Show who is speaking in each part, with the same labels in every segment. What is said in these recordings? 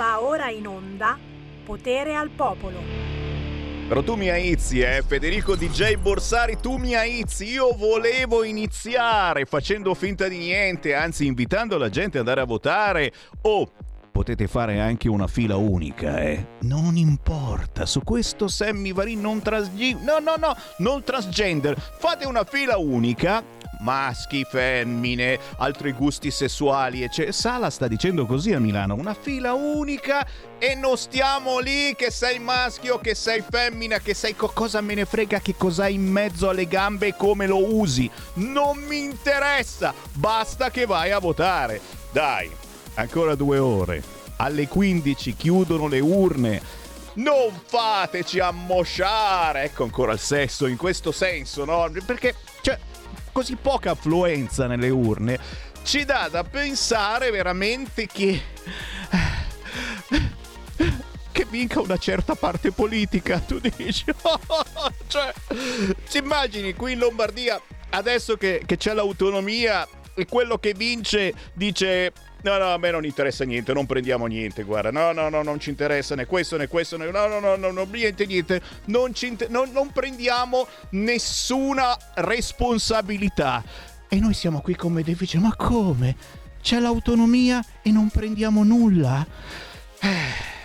Speaker 1: Va ora in onda Potere al Popolo.
Speaker 2: Però tu mi aizi, eh, Federico DJ Borsari, tu mi aizi. Io volevo iniziare facendo finta di niente, anzi invitando la gente ad andare a votare. Oh, potete fare anche una fila unica, eh. Non importa, su questo Sammy Varin non transgender. No, no, no, non transgender. Fate una fila unica maschi, femmine, altri gusti sessuali, eccetera. Sala sta dicendo così a Milano, una fila unica e non stiamo lì che sei maschio, che sei femmina, che sei co- cosa me ne frega che cos'hai in mezzo alle gambe e come lo usi. Non mi interessa, basta che vai a votare. Dai, ancora due ore. Alle 15 chiudono le urne. Non fateci ammosciare! Ecco ancora il sesso in questo senso, no? Perché, cioè, così poca affluenza nelle urne ci dà da pensare veramente che che vinca una certa parte politica, tu dici. cioè, ti immagini qui in Lombardia, adesso che, che, c'è l'autonomia, e quello che vince dice. No, no, a me non interessa niente, non prendiamo niente, guarda. No, no, no, non ci interessa né questo né questo. Né... No, no, no, no, no, niente, niente. Non, ci inter... non, non prendiamo nessuna responsabilità. E noi siamo qui come deficit. Ma come? C'è l'autonomia e non prendiamo nulla? Eh.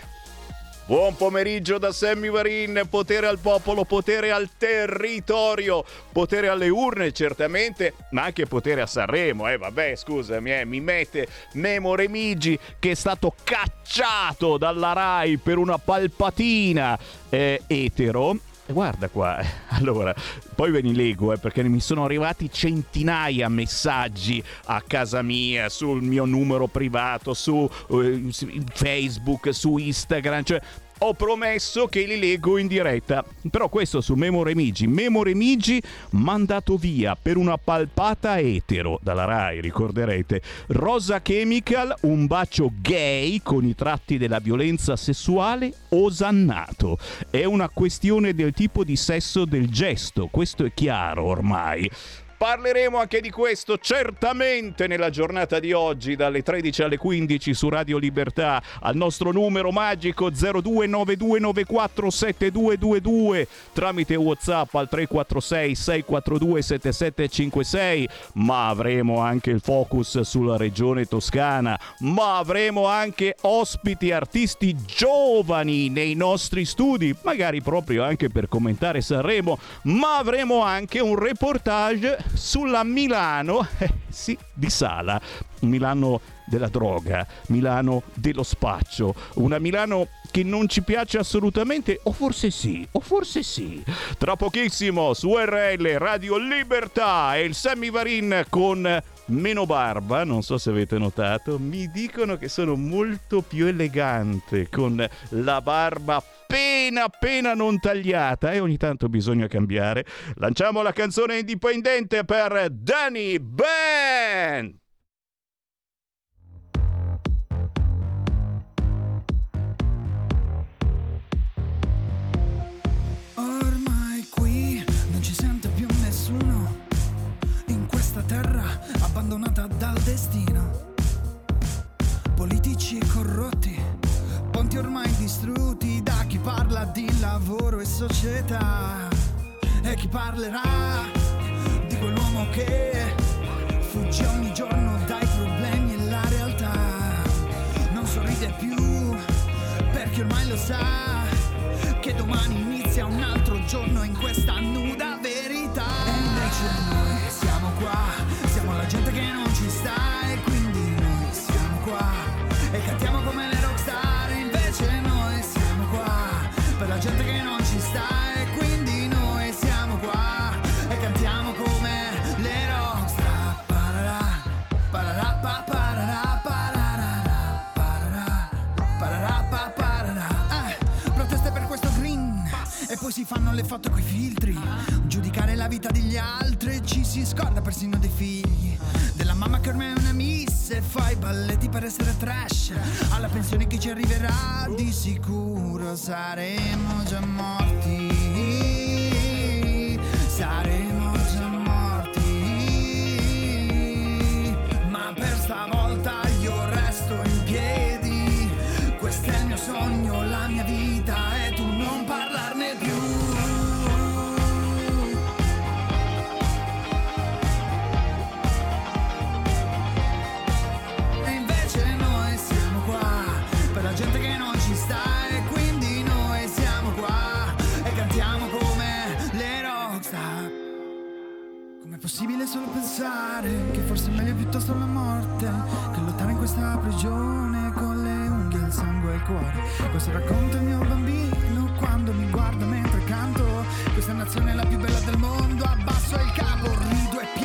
Speaker 2: Buon pomeriggio da Sammy Varin, potere al popolo, potere al territorio, potere alle urne certamente, ma anche potere a Sanremo. Eh vabbè, scusami, eh, mi mette Memo Remigi che è stato cacciato dalla RAI per una palpatina eh, etero Guarda qua, allora, poi ve ne leggo eh, perché mi sono arrivati centinaia messaggi a casa mia, sul mio numero privato, su uh, Facebook, su Instagram, cioè ho promesso che li leggo in diretta. Però questo su Memo Remigi. Memo Remigi mandato via per una palpata etero dalla RAI, ricorderete. Rosa Chemical, un bacio gay con i tratti della violenza sessuale osannato. È una questione del tipo di sesso del gesto, questo è chiaro ormai. Parleremo anche di questo certamente nella giornata di oggi dalle 13 alle 15 su Radio Libertà. Al nostro numero magico 0292947222 tramite Whatsapp al 346 642 7756 ma avremo anche il focus sulla regione toscana. Ma avremo anche ospiti artisti giovani nei nostri studi. Magari proprio anche per commentare Sanremo. Ma avremo anche un reportage sulla Milano, eh, sì, di Sala, Milano della droga, Milano dello spaccio, una Milano che non ci piace assolutamente, o forse sì, o forse sì. Tra pochissimo su RL Radio Libertà e il Sammy Varin con meno barba, non so se avete notato, mi dicono che sono molto più elegante con la barba appena appena non tagliata e ogni tanto bisogna cambiare. Lanciamo la canzone indipendente per Danny Band.
Speaker 3: Terra abbandonata dal destino. Politici corrotti, ponti ormai distrutti lavoro e società. E chi parlerà di quell'uomo che fugge ogni giorno dai problemi e la realtà? Non sorride più perché ormai lo sa che domani inizia un altro giorno in questa nuda verità. E invece noi siamo qua siamo la gente che non ci sta e quindi noi siamo qua e cantiamo come le la gente che non ci sta e quindi fanno le foto coi filtri. Giudicare la vita degli altri ci si scorda persino dei figli. Della mamma che ormai è una miss e fa i balletti per essere trash. Alla pensione che ci arriverà di sicuro saremo già morti. Saremo già morti. Ma per stavolta io resto in piedi. Questa male solo pensare che forse è meglio piuttosto la morte che lottare in questa prigione con le unghie, il sangue e il cuore. Questo racconta il mio bambino quando mi guarda mentre canto. Questa nazione è la più bella del mondo, abbasso il capo, rido e piango.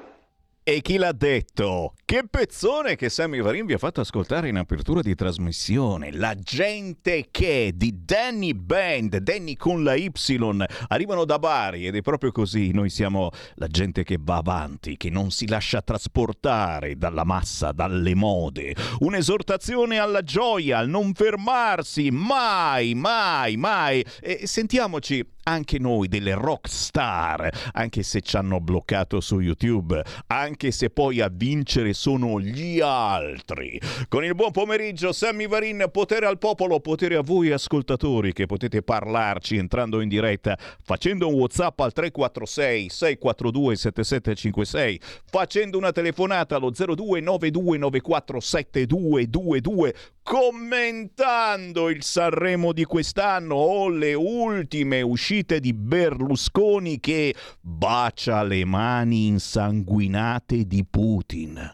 Speaker 2: E chi l'ha detto? Che pezzone che Sammy Varin vi ha fatto ascoltare in apertura di trasmissione. La gente che di Danny Band, Danny con la Y, arrivano da Bari ed è proprio così. Noi siamo la gente che va avanti, che non si lascia trasportare dalla massa, dalle mode. Un'esortazione alla gioia, al non fermarsi, mai, mai, mai. E sentiamoci anche noi delle rock star, anche se ci hanno bloccato su YouTube, anche se poi a vincere sono gli altri. Con il buon pomeriggio, Sammy Varin, potere al popolo, potere a voi ascoltatori che potete parlarci entrando in diretta facendo un WhatsApp al 346 642 7756, facendo una telefonata allo 0292947222 commentando il Sanremo di quest'anno o le ultime uscite di Berlusconi che bacia le mani insanguinate di Putin.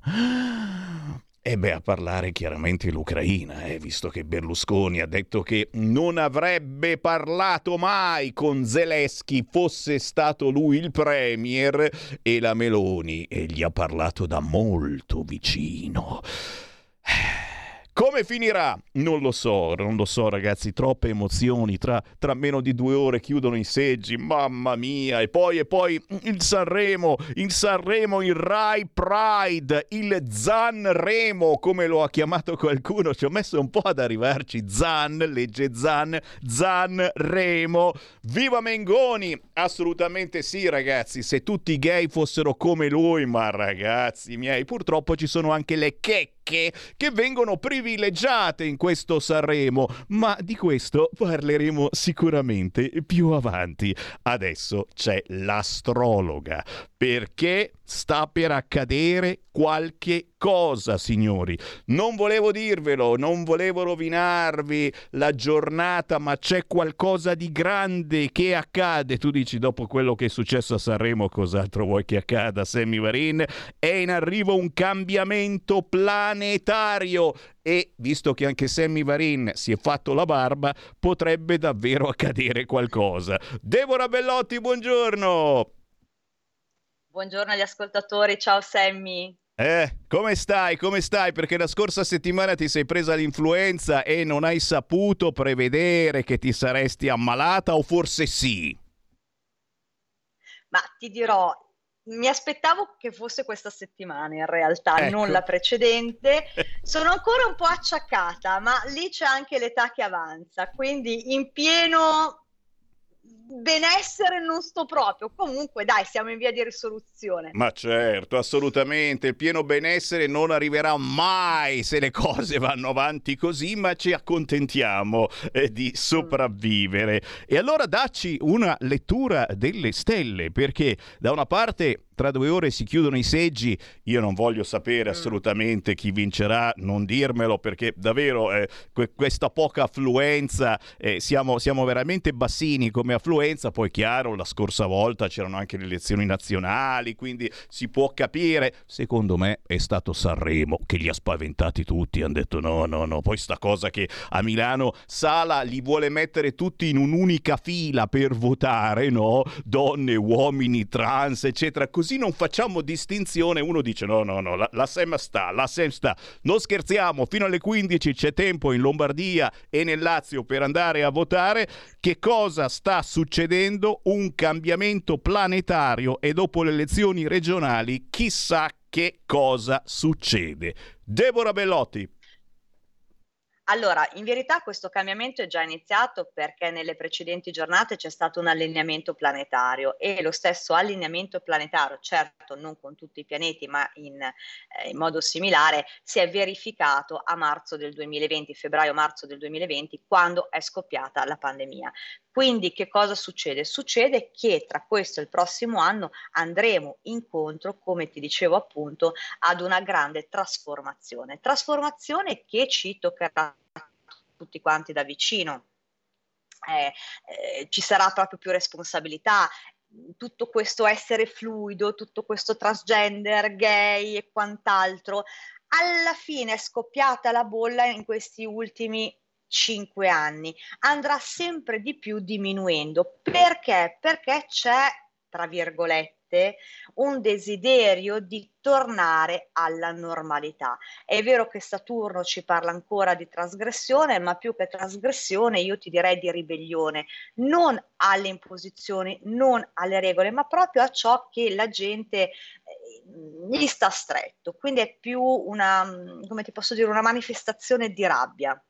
Speaker 2: E beh, a parlare chiaramente l'Ucraina, eh, visto che Berlusconi ha detto che non avrebbe parlato mai con Zelensky fosse stato lui il premier e la Meloni e gli ha parlato da molto vicino. Come finirà? Non lo so, non lo so ragazzi, troppe emozioni, tra, tra, meno di due ore chiudono i seggi, mamma mia, e poi, e poi il Sanremo, il Sanremo, il Rai Pride, il Zanremo, come lo ha chiamato qualcuno, ci ho messo un po' ad arrivarci, Zan, legge Zan, Zanremo, viva Mengoni, assolutamente sì ragazzi, se tutti i gay fossero come lui, ma ragazzi miei, purtroppo ci sono anche le checche che vengono privilegiate in questo Sanremo, ma di questo parleremo sicuramente più avanti. Adesso c'è l'astrologa, perché sta per accadere qualche cosa, signori. Non volevo dirvelo, non volevo rovinarvi la giornata, ma c'è qualcosa di grande che accade. Tu dici, dopo quello che è successo a Sanremo, cos'altro vuoi che accada, Sammy Varin? È in arrivo un cambiamento planetario e visto che anche Sammy Varin si è fatto la barba, potrebbe davvero accadere qualcosa. Deborah Bellotti, buongiorno!
Speaker 4: Buongiorno agli ascoltatori, ciao Sammy.
Speaker 2: Eh, come stai? Come stai? Perché la scorsa settimana ti sei presa l'influenza e non hai saputo prevedere che ti saresti ammalata o forse sì?
Speaker 4: Ma ti dirò, mi aspettavo che fosse questa settimana in realtà, ecco. non la precedente. Sono ancora un po' acciaccata, ma lì c'è anche l'età che avanza, quindi in pieno benessere non sto proprio. Comunque, dai, siamo in via di risoluzione.
Speaker 2: Ma certo, assolutamente. Il pieno benessere non arriverà mai se le cose vanno avanti così, ma ci accontentiamo eh, di sopravvivere. E allora dacci una lettura delle stelle, perché da una parte tra due ore si chiudono i seggi, io non voglio sapere mm. assolutamente chi vincerà, non dirmelo perché davvero eh, que- questa poca affluenza, eh, siamo, siamo veramente bassini come affluenza, poi chiaro la scorsa volta c'erano anche le elezioni nazionali, quindi si può capire, secondo me è stato Sanremo che li ha spaventati tutti, hanno detto no, no, no, poi sta cosa che a Milano Sala li vuole mettere tutti in un'unica fila per votare, no? Donne, uomini, trans, eccetera, così non facciamo distinzione, uno dice no, no, no, la, la SEM sta, la SEM sta, non scherziamo, fino alle 15 c'è tempo in Lombardia e nel Lazio per andare a votare, che cosa sta succedendo? Un cambiamento planetario e dopo le elezioni regionali chissà che cosa succede. Deborah Bellotti.
Speaker 4: Allora, in verità questo cambiamento è già iniziato perché nelle precedenti giornate c'è stato un allineamento planetario e lo stesso allineamento planetario, certo non con tutti i pianeti ma in, eh, in modo similare, si è verificato a marzo del 2020, febbraio-marzo del 2020, quando è scoppiata la pandemia. Quindi che cosa succede? Succede che tra questo e il prossimo anno andremo incontro, come ti dicevo appunto, ad una grande trasformazione. Trasformazione che ci toccherà tutti quanti da vicino. Eh, eh, ci sarà proprio più responsabilità, tutto questo essere fluido, tutto questo transgender, gay e quant'altro, alla fine è scoppiata la bolla in questi ultimi cinque anni, andrà sempre di più diminuendo. Perché? Perché c'è, tra virgolette, un desiderio di tornare alla normalità. È vero che Saturno ci parla ancora di trasgressione, ma più che trasgressione io ti direi di ribellione, non alle imposizioni, non alle regole, ma proprio a ciò che la gente eh, gli sta stretto. Quindi è più una, come ti posso dire, una manifestazione di rabbia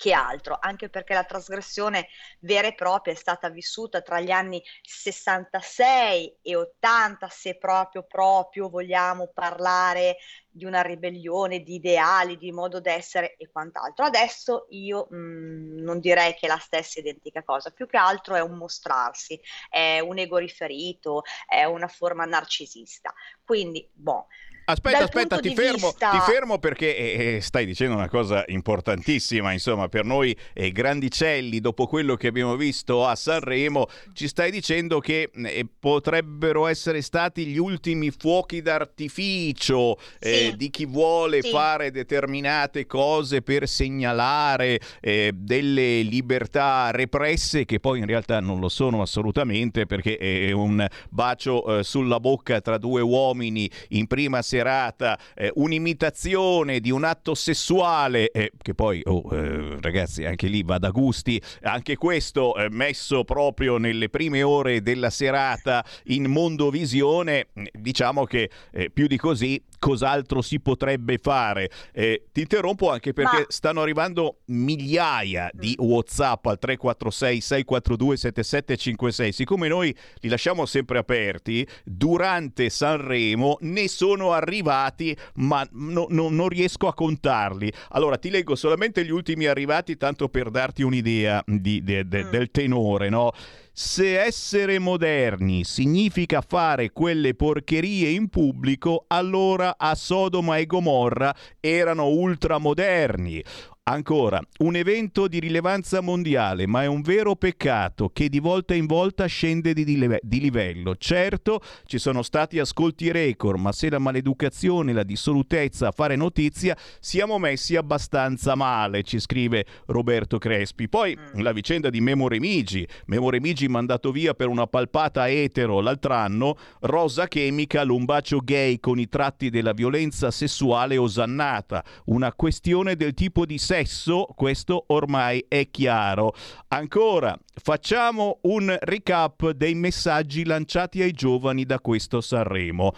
Speaker 4: che altro, anche perché la trasgressione vera e propria è stata vissuta tra gli anni 66 e 80, se proprio proprio vogliamo parlare di una ribellione di ideali, di modo d'essere e quant'altro. Adesso io mh, mm, non direi che è la stessa identica cosa, più che altro è un mostrarsi, è un ego riferito, è una forma narcisista. Quindi, boh,
Speaker 2: Aspetta, aspetta, ti fermo, vista... ti fermo, perché eh, eh, stai dicendo una cosa importantissima, insomma, per noi eh, grandicelli, dopo quello che abbiamo visto a Sanremo, ci stai dicendo che eh, potrebbero essere stati gli ultimi fuochi d'artificio eh, sì. di chi vuole sì. fare determinate cose per segnalare eh, delle libertà represse che poi in realtà non lo sono assolutamente perché è un bacio sulla bocca tra due uomini in prima serata serata, eh, un'imitazione di un atto sessuale, eh, che poi, oh, eh, ragazzi, anche lì va da gusti, anche questo eh, messo proprio nelle prime ore della serata in mondovisione, diciamo che eh, più di così cos'altro si potrebbe fare. Eh, ti interrompo anche perché Ma... stanno arrivando migliaia di mm. WhatsApp al 346 642 7756. Siccome noi li lasciamo sempre aperti, durante Sanremo ne sono arrivati, ma no, no, non riesco a contarli. Allora ti leggo solamente gli ultimi arrivati, tanto per darti un'idea di, de, de, mm. del tenore, no? Se essere moderni significa fare quelle porcherie in pubblico, allora a Sodoma e Gomorra erano ultramoderni. Ancora, un evento di rilevanza mondiale, ma è un vero peccato che di volta in volta scende di, live- di, livello. Certo, ci sono stati ascolti record, ma se la maleducazione e la dissolutezza a fare notizia, siamo messi abbastanza male, ci scrive Roberto Crespi. Poi mm. la vicenda di Memo Remigi, Memo Remigi mandato via per una palpata etero l'altro anno, Rosa Chemica, un bacio gay con i tratti della violenza sessuale osannata, una questione del tipo di sesso adesso questo ormai è chiaro. Ancora, facciamo un recap dei messaggi lanciati ai giovani da questo Sanremo.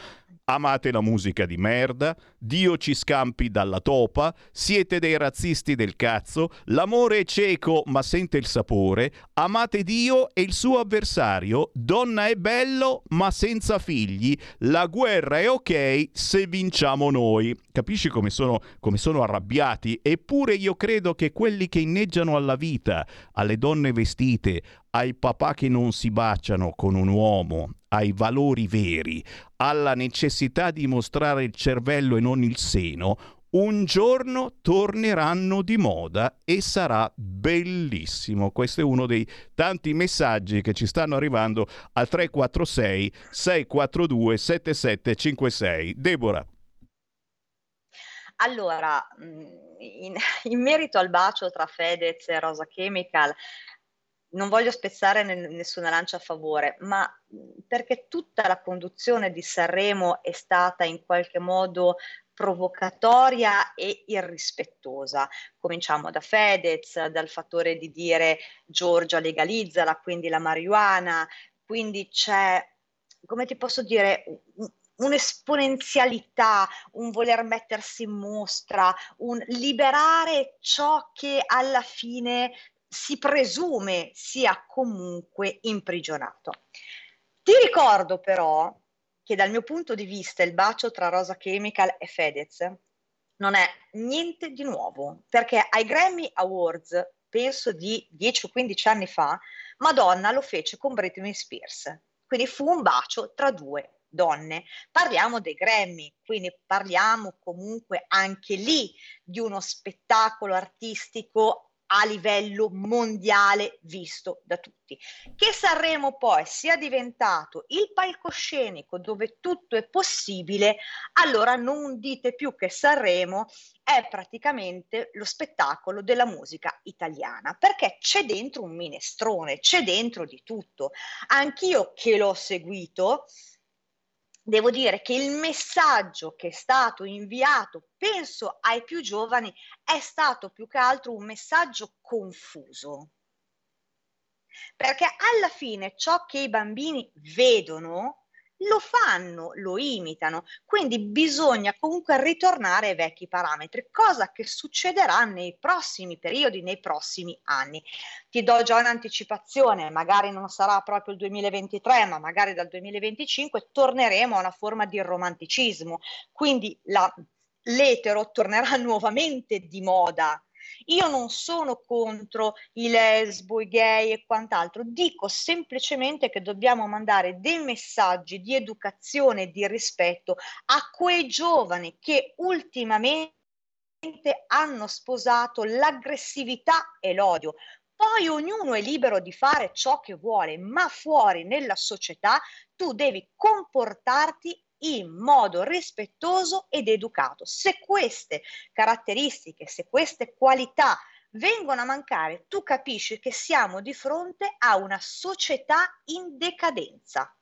Speaker 2: Amate la musica di merda, Dio ci scampi dalla topa, siete dei razzisti del cazzo, l'amore è cieco ma sente il sapore, amate Dio e il suo avversario, donna è bello ma senza figli, la guerra è ok se vinciamo noi. Capisci come sono, come sono arrabbiati? Eppure io credo che quelli che inneggiano alla vita, alle donne vestite, ai papà che non si baciano con un uomo, ai valori veri, alla necessità di mostrare il cervello e non il seno, un giorno torneranno di moda e sarà bellissimo. Questo è uno dei tanti messaggi che ci stanno arrivando al 346 642 7756. Deborah.
Speaker 4: Allora, in, in merito al bacio tra Fedez e Rosa Chemical, non voglio spezzare nessuna lancia a favore, ma perché tutta la conduzione di Sanremo è stata in qualche modo provocatoria e irrispettosa. Cominciamo da Fedez, dal fattore di dire Giorgia legalizzala, quindi la marijuana, quindi c'è, come ti posso dire, un'esponenzialità, un voler mettersi in mostra, un liberare ciò che alla fine si presume sia comunque imprigionato. Ti ricordo però che dal mio punto di vista il bacio tra Rosa Chemical e Fedez non è niente di nuovo, perché ai Grammy Awards, penso di 10 o 15 anni fa, Madonna lo fece con Britney Spears. Quindi fu un bacio tra due donne. Parliamo dei Grammy, quindi parliamo comunque anche lì di uno spettacolo artistico a livello mondiale visto da tutti. Che Sanremo poi sia diventato il palcoscenico dove tutto è possibile, allora non dite più che Sanremo è praticamente lo spettacolo della musica italiana, perché c'è dentro un minestrone, c'è dentro di tutto. Anch'io che l'ho seguito, devo dire che il messaggio che è stato inviato, penso ai più giovani, è stato più che altro un messaggio confuso. Perché alla fine ciò che i bambini vedono lo fanno, lo imitano, quindi bisogna comunque ritornare ai vecchi parametri, cosa che succederà nei prossimi periodi, nei prossimi anni. Ti do già un'anticipazione, magari non sarà proprio il 2023, ma magari dal 2025 torneremo a una forma di romanticismo, quindi la, l'etero tornerà nuovamente di moda io non sono contro i lesbo, i gay e quant'altro, dico semplicemente che dobbiamo mandare dei messaggi di educazione e di rispetto a quei giovani che ultimamente hanno sposato l'aggressività e l'odio. Poi ognuno è libero di fare ciò che vuole, ma fuori nella società tu devi comportarti in modo rispettoso ed educato. Se queste caratteristiche, se queste qualità vengono a mancare, tu capisci che siamo di fronte a una società in decadenza.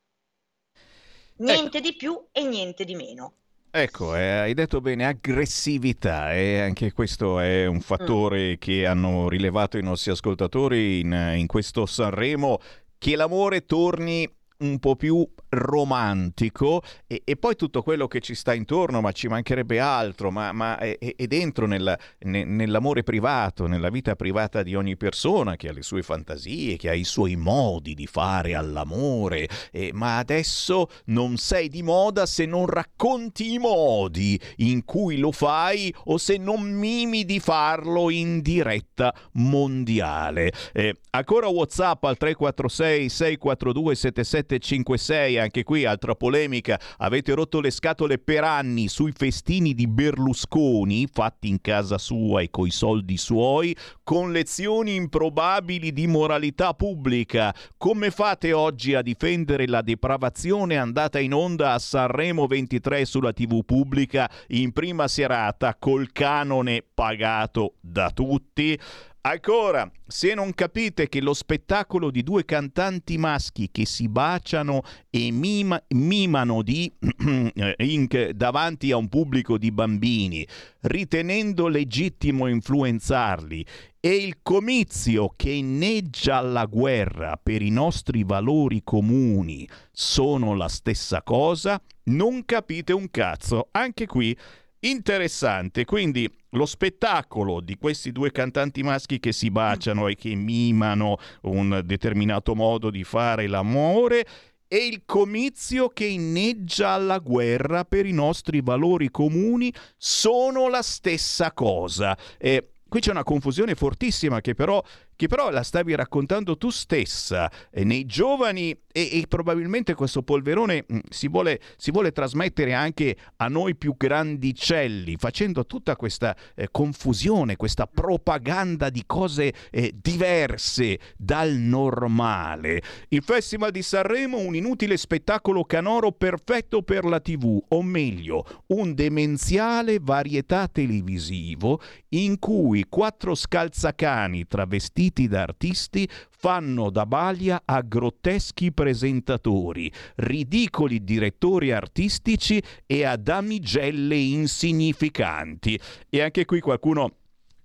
Speaker 4: Niente ecco. di più e niente di meno.
Speaker 2: Ecco, eh, hai detto bene, aggressività e anche questo è un fattore mm. che hanno rilevato i nostri ascoltatori in, in questo Sanremo, che l'amore torni un po' più romantico e, e, poi tutto quello che ci sta intorno, ma ci mancherebbe altro, ma, ma è, è, dentro nella, ne, nell'amore privato, nella vita privata di ogni persona che ha le sue fantasie, che ha i suoi modi di fare all'amore, eh, ma adesso non sei di moda se non racconti i modi in cui lo fai o se non mimi di farlo in diretta mondiale. Eh, ancora Whatsapp al 346 642 7756 anche qui altra polemica, avete rotto le scatole per anni sui festini di Berlusconi fatti in casa sua e coi soldi suoi, con lezioni improbabili di moralità pubblica. Come fate oggi a difendere la depravazione andata in onda a Sanremo 23 sulla TV pubblica in prima serata col canone pagato da tutti? Ancora, se non capite che lo spettacolo di due cantanti maschi che si baciano e mima, mimano di, in, davanti a un pubblico di bambini, ritenendo legittimo influenzarli, e il comizio che inneggia alla guerra per i nostri valori comuni sono la stessa cosa, non capite un cazzo. Anche qui interessante. Quindi lo spettacolo di questi due cantanti maschi che si baciano e che mimano un determinato modo di fare l'amore e il comizio che inneggia alla guerra per i nostri valori comuni sono la stessa cosa. Eh, qui c'è una confusione fortissima che però che però la stavi raccontando tu stessa eh, nei giovani e, e, probabilmente questo polverone mh, mm, si, vuole, si, vuole, trasmettere anche a noi più grandicelli, facendo tutta questa eh, confusione, questa propaganda di cose eh, diverse dal normale. Il Festival di Sanremo, un inutile spettacolo canoro perfetto per la TV, o meglio, un demenziale varietà televisivo in cui quattro scalzacani travestiti vestiti da artisti fanno da balia a grotteschi presentatori, ridicoli direttori artistici e a damigelle insignificanti. E anche qui qualcuno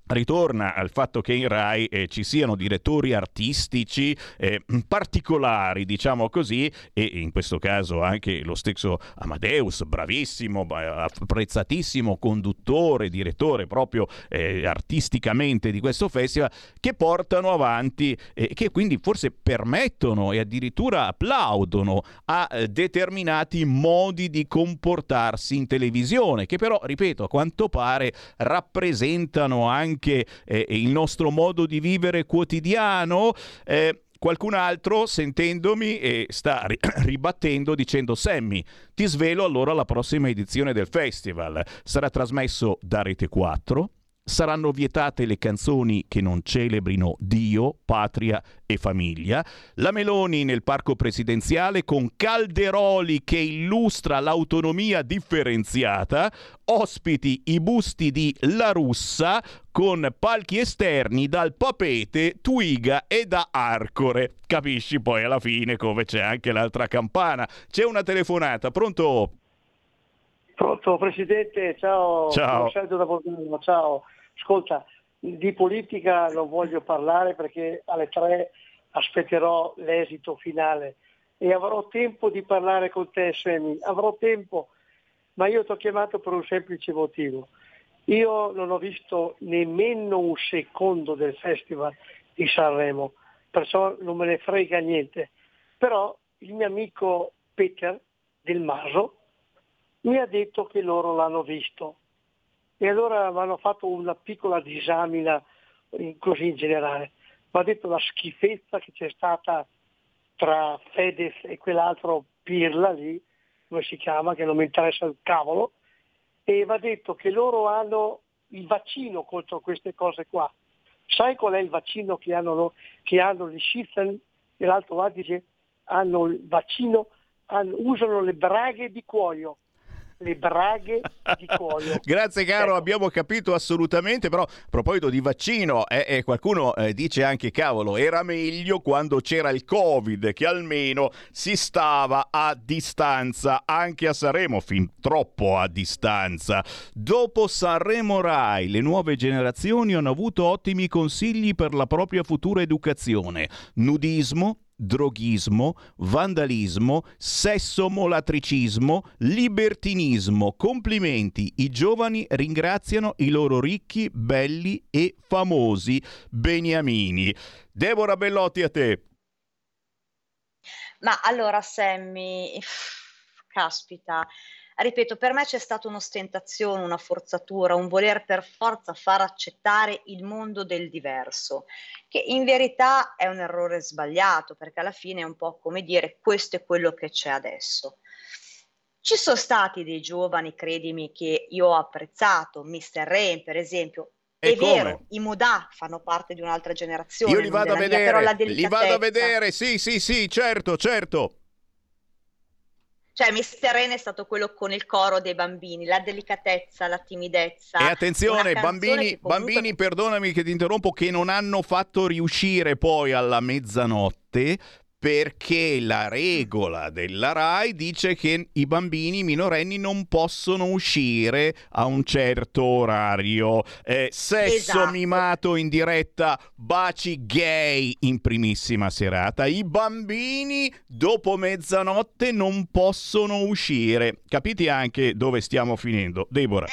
Speaker 2: ritorna al fatto che in Rai eh, ci siano direttori artistici eh, particolari, diciamo così, e in questo caso anche lo stesso Amadeus, bravissimo, apprezzatissimo conduttore, direttore proprio eh, artisticamente di questo festival, che portano avanti e che quindi forse permettono e addirittura applaudono a eh, determinati modi di comportarsi in televisione, che però, ripeto, a quanto pare rappresentano anche anche eh, il nostro modo di vivere quotidiano. Eh, qualcun altro sentendomi eh, sta ri- ribattendo dicendo Sammy ti svelo allora la prossima edizione del festival sarà trasmesso da Rete 4 Saranno vietate le canzoni che non celebrino Dio, patria e famiglia. La Meloni nel parco presidenziale con Calderoli che illustra l'autonomia differenziata. Ospiti i busti di La Russa con palchi esterni dal Papete, Twiga e da Arcore. Capisci poi alla fine come c'è anche l'altra campana. C'è una telefonata, pronto?
Speaker 5: Pronto Presidente, ciao.
Speaker 2: Ciao.
Speaker 5: Ciao. Ascolta, di politica non voglio parlare perché alle tre aspetterò l'esito finale e avrò tempo di parlare con te Semi, avrò tempo, ma io ti ho chiamato per un semplice motivo. Io non ho visto nemmeno un secondo del Festival di Sanremo, perciò non me ne frega niente. Però il mio amico Peter del Maso mi ha detto che loro l'hanno visto e allora mi hanno fatto una piccola disamina così in generale. Ha detto la schifezza che c'è stata tra Fedez e quell'altro Pirla lì, come si chiama, che non mi interessa il cavolo, e ha detto che loro hanno il vaccino contro queste cose qua. Sai qual è il vaccino che hanno, che hanno gli Schiffen e l'Alto Adige? Hanno il vaccino, hanno, usano le braghe di cuoio le braghe di cuoio.
Speaker 2: Grazie caro, ecco. abbiamo capito assolutamente, però a proposito di vaccino, eh, eh, qualcuno eh, dice anche cavolo, era meglio quando c'era il Covid, che almeno si stava a distanza, anche a Sanremo, fin troppo a distanza. Dopo Sanremo Rai, le nuove generazioni hanno avuto ottimi consigli per la propria futura educazione. Nudismo, droghismo, vandalismo, sesso molatricismo, libertinismo. Complimenti, i giovani ringraziano i loro ricchi, belli e famosi beniamini. Deborah Bellotti a te.
Speaker 4: Ma allora Sammy, caspita, ripeto, per me c'è stata un'ostentazione, una forzatura, un voler per forza far accettare il mondo del diverso, che in verità è un errore sbagliato, perché alla fine è un po' come dire questo è quello che c'è adesso. Ci sono stati dei giovani, credimi, che io ho apprezzato, Mr. Rain per esempio, e è come? vero, i Modà fanno parte di un'altra generazione.
Speaker 2: Io li vado a vedere, mia, li vado a vedere, sì, sì, sì, certo, certo.
Speaker 4: Cioè, Mr. Ren è stato quello con il coro dei bambini, la delicatezza, la timidezza.
Speaker 2: E attenzione, bambini, comunque... bambini, perdonami che ti interrompo, che non hanno fatto riuscire poi alla mezzanotte perché la regola della RAI dice che i bambini minorenni non possono uscire a un certo orario. Eh, sesso esatto. mimato in diretta, baci gay in primissima serata. I bambini dopo mezzanotte non possono uscire. Capite anche dove stiamo finendo, Deborah?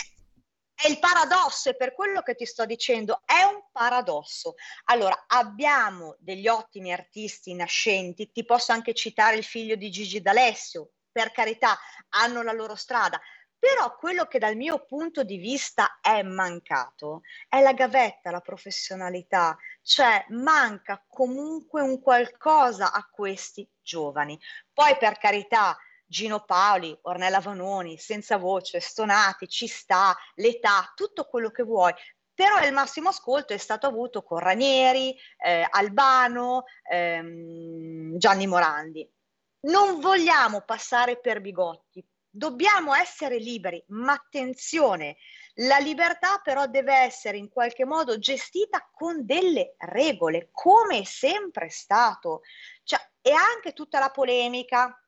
Speaker 4: È il paradosso, è per quello che ti sto dicendo, è un paradosso. Allora, abbiamo degli ottimi artisti nascenti, ti posso anche citare il figlio di Gigi D'Alessio, per carità, hanno la loro strada, però quello che dal mio punto di vista è mancato è la gavetta, la professionalità, cioè manca comunque un qualcosa a questi giovani. Poi per carità, Gino Paoli, Ornella Vanoni, senza voce, stonati, ci sta, l'età, tutto quello che vuoi. Però il massimo ascolto è stato avuto con Ranieri, eh, Albano, ehm, Gianni Morandi. Non vogliamo passare per bigotti, dobbiamo essere liberi, ma attenzione, la libertà però deve essere in qualche modo gestita con delle regole, come è sempre stato. Cioè, e anche tutta la polemica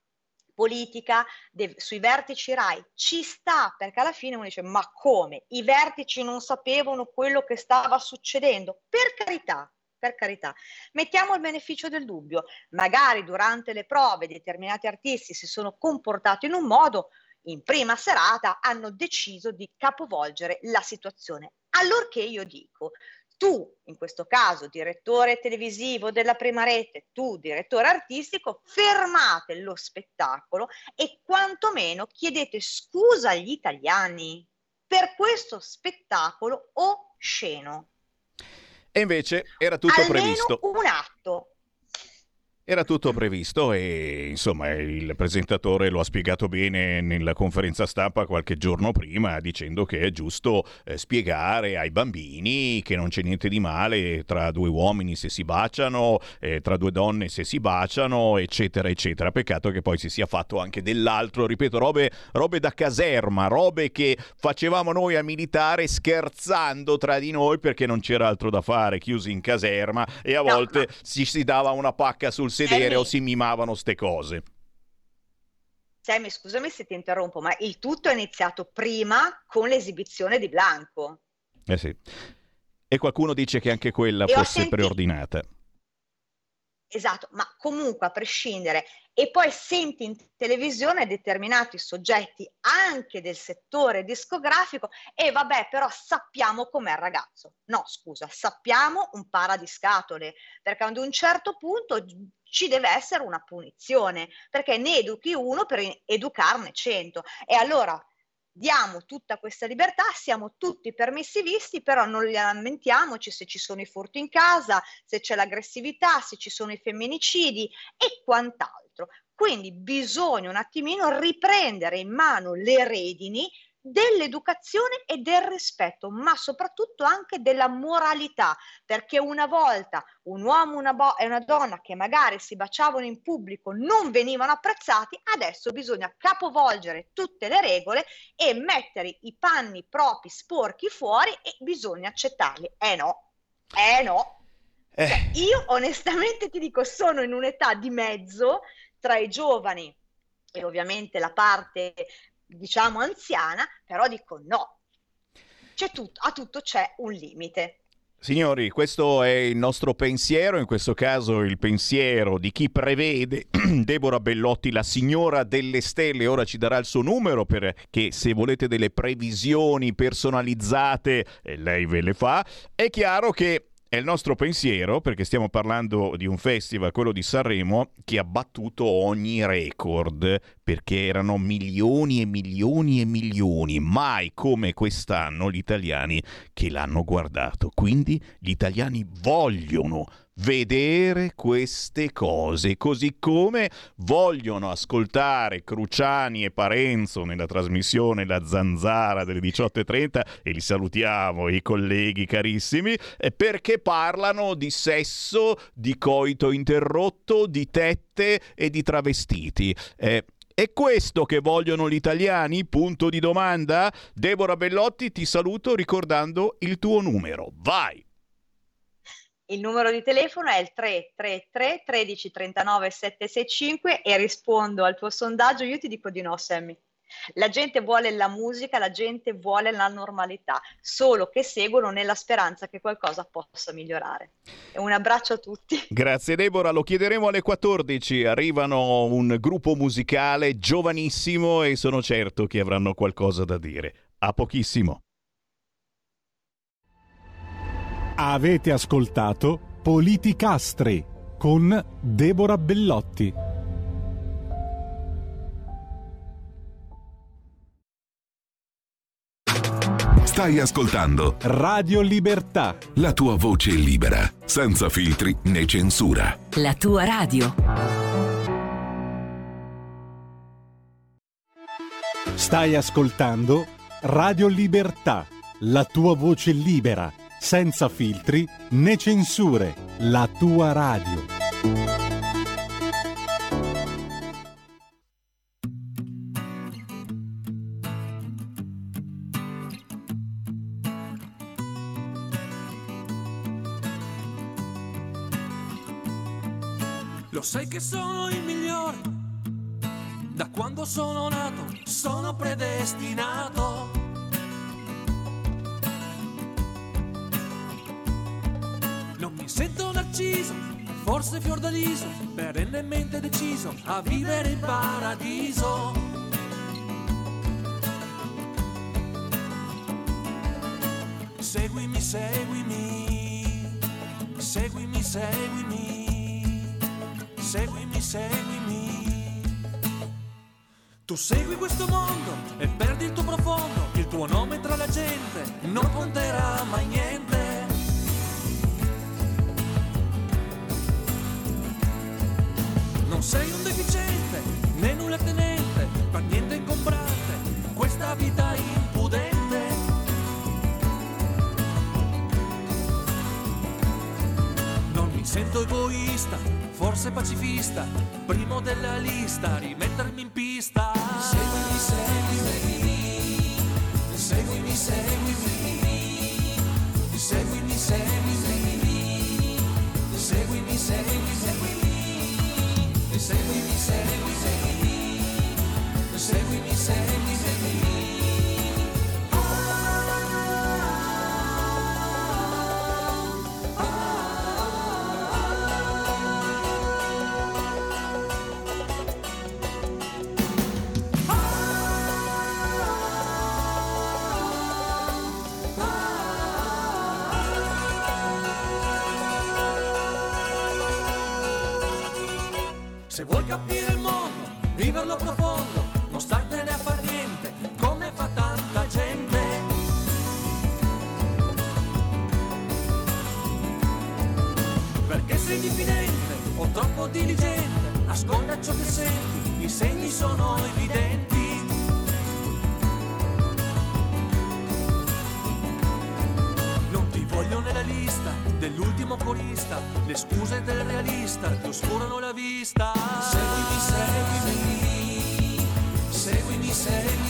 Speaker 4: politica de- sui vertici RAI ci sta perché alla fine uno dice ma come? I vertici non sapevano quello che stava succedendo? Per carità per carità. Mettiamo il beneficio del dubbio. Magari durante le prove determinati artisti si sono comportati in un modo in prima serata hanno deciso di capovolgere la situazione. Allorché io dico tu, in questo caso direttore televisivo della prima rete, tu direttore artistico, fermate lo spettacolo e quantomeno chiedete scusa agli italiani per questo spettacolo osceno.
Speaker 2: E invece era tutto
Speaker 4: Almeno
Speaker 2: previsto.
Speaker 4: Un atto.
Speaker 2: Era tutto previsto e insomma il presentatore lo ha spiegato bene nella conferenza stampa qualche giorno prima dicendo che è giusto eh, spiegare ai bambini che non c'è niente di male tra due uomini se si baciano, eh, tra due donne se si baciano, eccetera, eccetera. Peccato che poi si sia fatto anche dell'altro, ripeto, robe, robe da caserma, robe che facevamo noi a militare scherzando tra di noi perché non c'era altro da fare, chiusi in caserma e a
Speaker 4: No,
Speaker 2: volte
Speaker 4: ma-
Speaker 2: si, si dava una pacca sul sedere
Speaker 4: Sammy.
Speaker 2: o si mimavano ste cose.
Speaker 4: Sammy, scusami se ti interrompo, ma il tutto è iniziato prima con l'esibizione di Blanco.
Speaker 2: Eh sì. E qualcuno dice che anche quella
Speaker 4: E
Speaker 2: fosse
Speaker 4: sentito-
Speaker 2: preordinata.
Speaker 4: Esatto, ma comunque a prescindere, e poi senti in televisione determinati soggetti anche del settore discografico e vabbè, però sappiamo com'è il ragazzo. No, scusa, sappiamo un paradiscatole, perché ad un certo punto ci deve essere una punizione, perché ne educhi uno per educarne cento. E allora diamo tutta questa libertà, siamo tutti permissivisti, però non lamentiamoci se ci sono i furti in casa, se c'è l'aggressività, se ci sono i femminicidi e quant'altro. Quindi bisogna un attimino riprendere in mano le redini dell'educazione e del rispetto, ma soprattutto anche della moralità, perché una volta un uomo una bo- e una donna che magari si baciavano in pubblico non venivano apprezzati, adesso bisogna capovolgere tutte le regole e mettere i panni propri sporchi fuori e bisogna accettarli. Eh no, eh no.
Speaker 2: Eh,
Speaker 4: Cioè, io onestamente ti dico, sono in un'età di mezzo tra i giovani e ovviamente la parte, diciamo, anziana, però dico no. Tutto, a tutto c'è un limite.
Speaker 2: Signori, questo è il nostro pensiero, in questo caso il pensiero di chi prevede Deborah Bellotti, la signora delle stelle, ora ci darà il suo numero perché se volete delle previsioni personalizzate eh, lei ve le fa. È chiaro che è il nostro pensiero, perché stiamo parlando di un festival, quello di Sanremo, che ha battuto ogni record, perché erano milioni e milioni e milioni, mai come quest'anno gli italiani che l'hanno guardato. Quindi gli italiani vogliono vedere queste cose, così come vogliono ascoltare Cruciani e Parenzo nella trasmissione La Zanzara delle 18.30 e li salutiamo i colleghi carissimi eh, perché parlano di sesso, di coito interrotto, di tette e di travestiti. Eh, è questo che vogliono gli italiani? Punto di domanda? Deborah Bellotti, ti saluto ricordando il tuo numero. Vai!
Speaker 4: Il numero di telefono è il 333 13 39 765 e rispondo al tuo sondaggio. Io ti dico di no, Sammy. La gente vuole la musica, la gente vuole la normalità, solo che seguono nella speranza che qualcosa possa migliorare. Un abbraccio a tutti.
Speaker 2: Grazie Deborah, lo chiederemo alle 14. Arrivano un gruppo musicale giovanissimo e sono certo che avranno qualcosa da dire. A pochissimo.
Speaker 6: Avete ascoltato Politicastri con Deborah Bellotti.
Speaker 7: Stai ascoltando
Speaker 6: Radio Libertà.
Speaker 7: La tua voce libera, senza filtri né censura.
Speaker 8: La tua radio.
Speaker 6: Stai ascoltando Radio Libertà. La tua voce libera, senza filtri né censure. La tua radio.
Speaker 9: Lo sai che sono il migliore. Da quando sono nato, sono predestinato. Sento narciso, forse fiordaliso, perennemente deciso a vivere in paradiso. Seguimi, seguimi, seguimi, seguimi, seguimi, seguimi. Tu segui questo mondo e perdi il tuo profondo, il tuo nome tra la gente non conterà mai niente. Sento egoista, forse pacifista, primo della lista, rimettermi in pista. Viverlo profondo, non startene a far niente, come fa tanta gente. Perché sei diffidente o troppo diligente, ascolta ciò che senti, i segni sono evidenti. Non ti voglio nella lista dell'ultimo corista, le scuse del realista ti oscurano la vista.
Speaker 2: say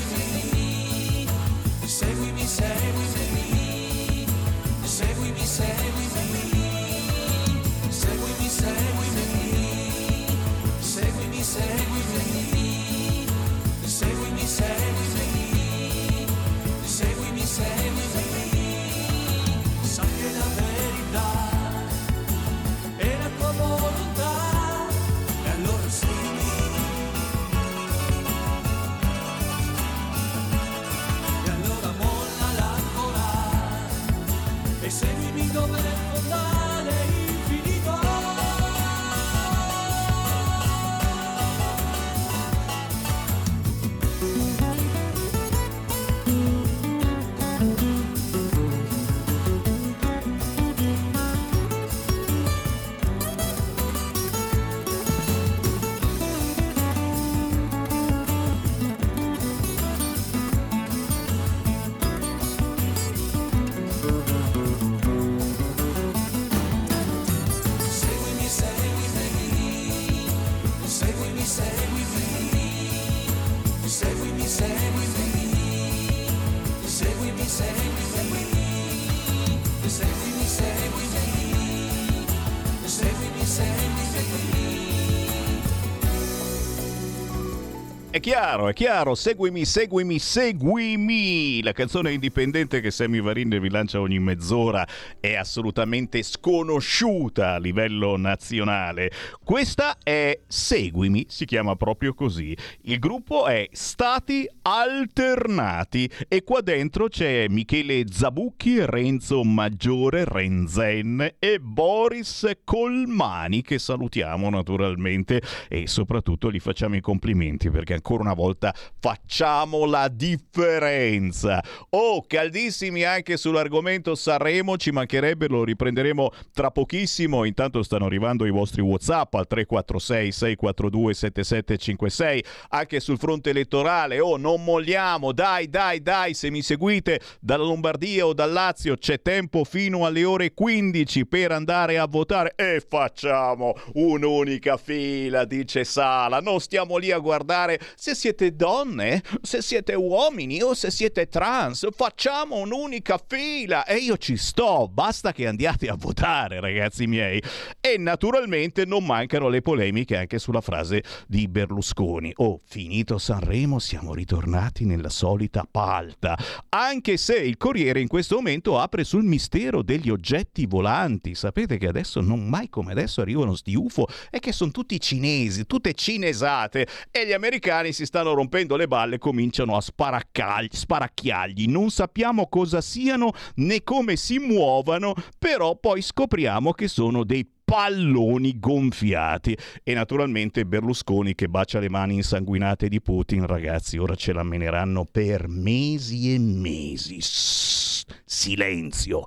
Speaker 2: chiaro, è chiaro, seguimi, seguimi, seguimi. La canzone indipendente che Sammy Varin vi lancia ogni mezz'ora è assolutamente sconosciuta a livello nazionale. Questa è Seguimi, si chiama proprio così. Il gruppo è Stati Alternati e qua dentro c'è Michele Zabucchi, Renzo Maggiore, Renzen e Boris Colmani che salutiamo naturalmente e soprattutto gli facciamo i complimenti perché ancora una volta facciamo la differenza. Oh, caldissimi anche sull'argomento Sanremo, ci mancherebbe, lo riprenderemo tra pochissimo. Intanto stanno arrivando i vostri WhatsApp al 346 642 7756 anche sul fronte elettorale. Oh, non molliamo, dai, dai, dai, se mi seguite dalla Lombardia o dal Lazio c'è tempo fino alle ore 15 per andare a votare e facciamo un'unica fila, dice Sala. Non stiamo lì a guardare se siete donne, se siete uomini o se siete trans, facciamo un'unica fila e io ci sto, basta che andiate a votare ragazzi miei. E naturalmente non mancano le polemiche anche sulla frase di Berlusconi. Oh, finito Sanremo siamo ritornati nella solita palta, anche se il Corriere in questo momento apre sul mistero degli oggetti volanti. Sapete che adesso non mai come adesso arrivano sti UFO e che sono tutti cinesi, tutte cinesate e gli americani si stanno rompendo le balle, cominciano a sparacchiargli. Non sappiamo cosa siano né come si muovano, però poi scopriamo che sono dei palloni gonfiati. E naturalmente Berlusconi che bacia le mani insanguinate di Putin ragazzi ora ce la meneranno per mesi e mesi. Sss, silenzio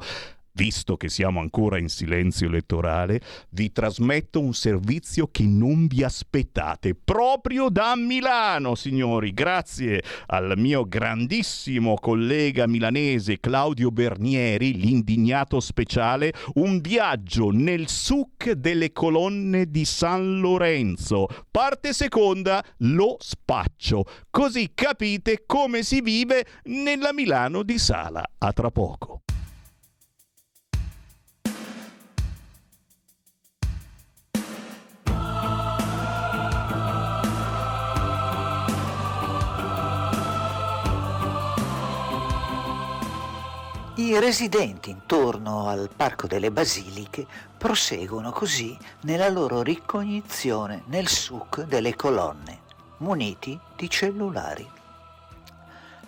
Speaker 2: visto che siamo ancora in silenzio elettorale, vi trasmetto un servizio che non vi aspettate proprio da Milano, signori. Grazie al mio grandissimo collega milanese Claudio Bernieri, l'indignato speciale, un viaggio nel suc delle colonne di San Lorenzo. Parte seconda, lo spaccio. Così capite come si vive nella Milano di Sala. A tra poco.
Speaker 8: I residenti intorno al Parco delle Basiliche proseguono così nella loro ricognizione nel suc delle colonne, muniti di cellulari.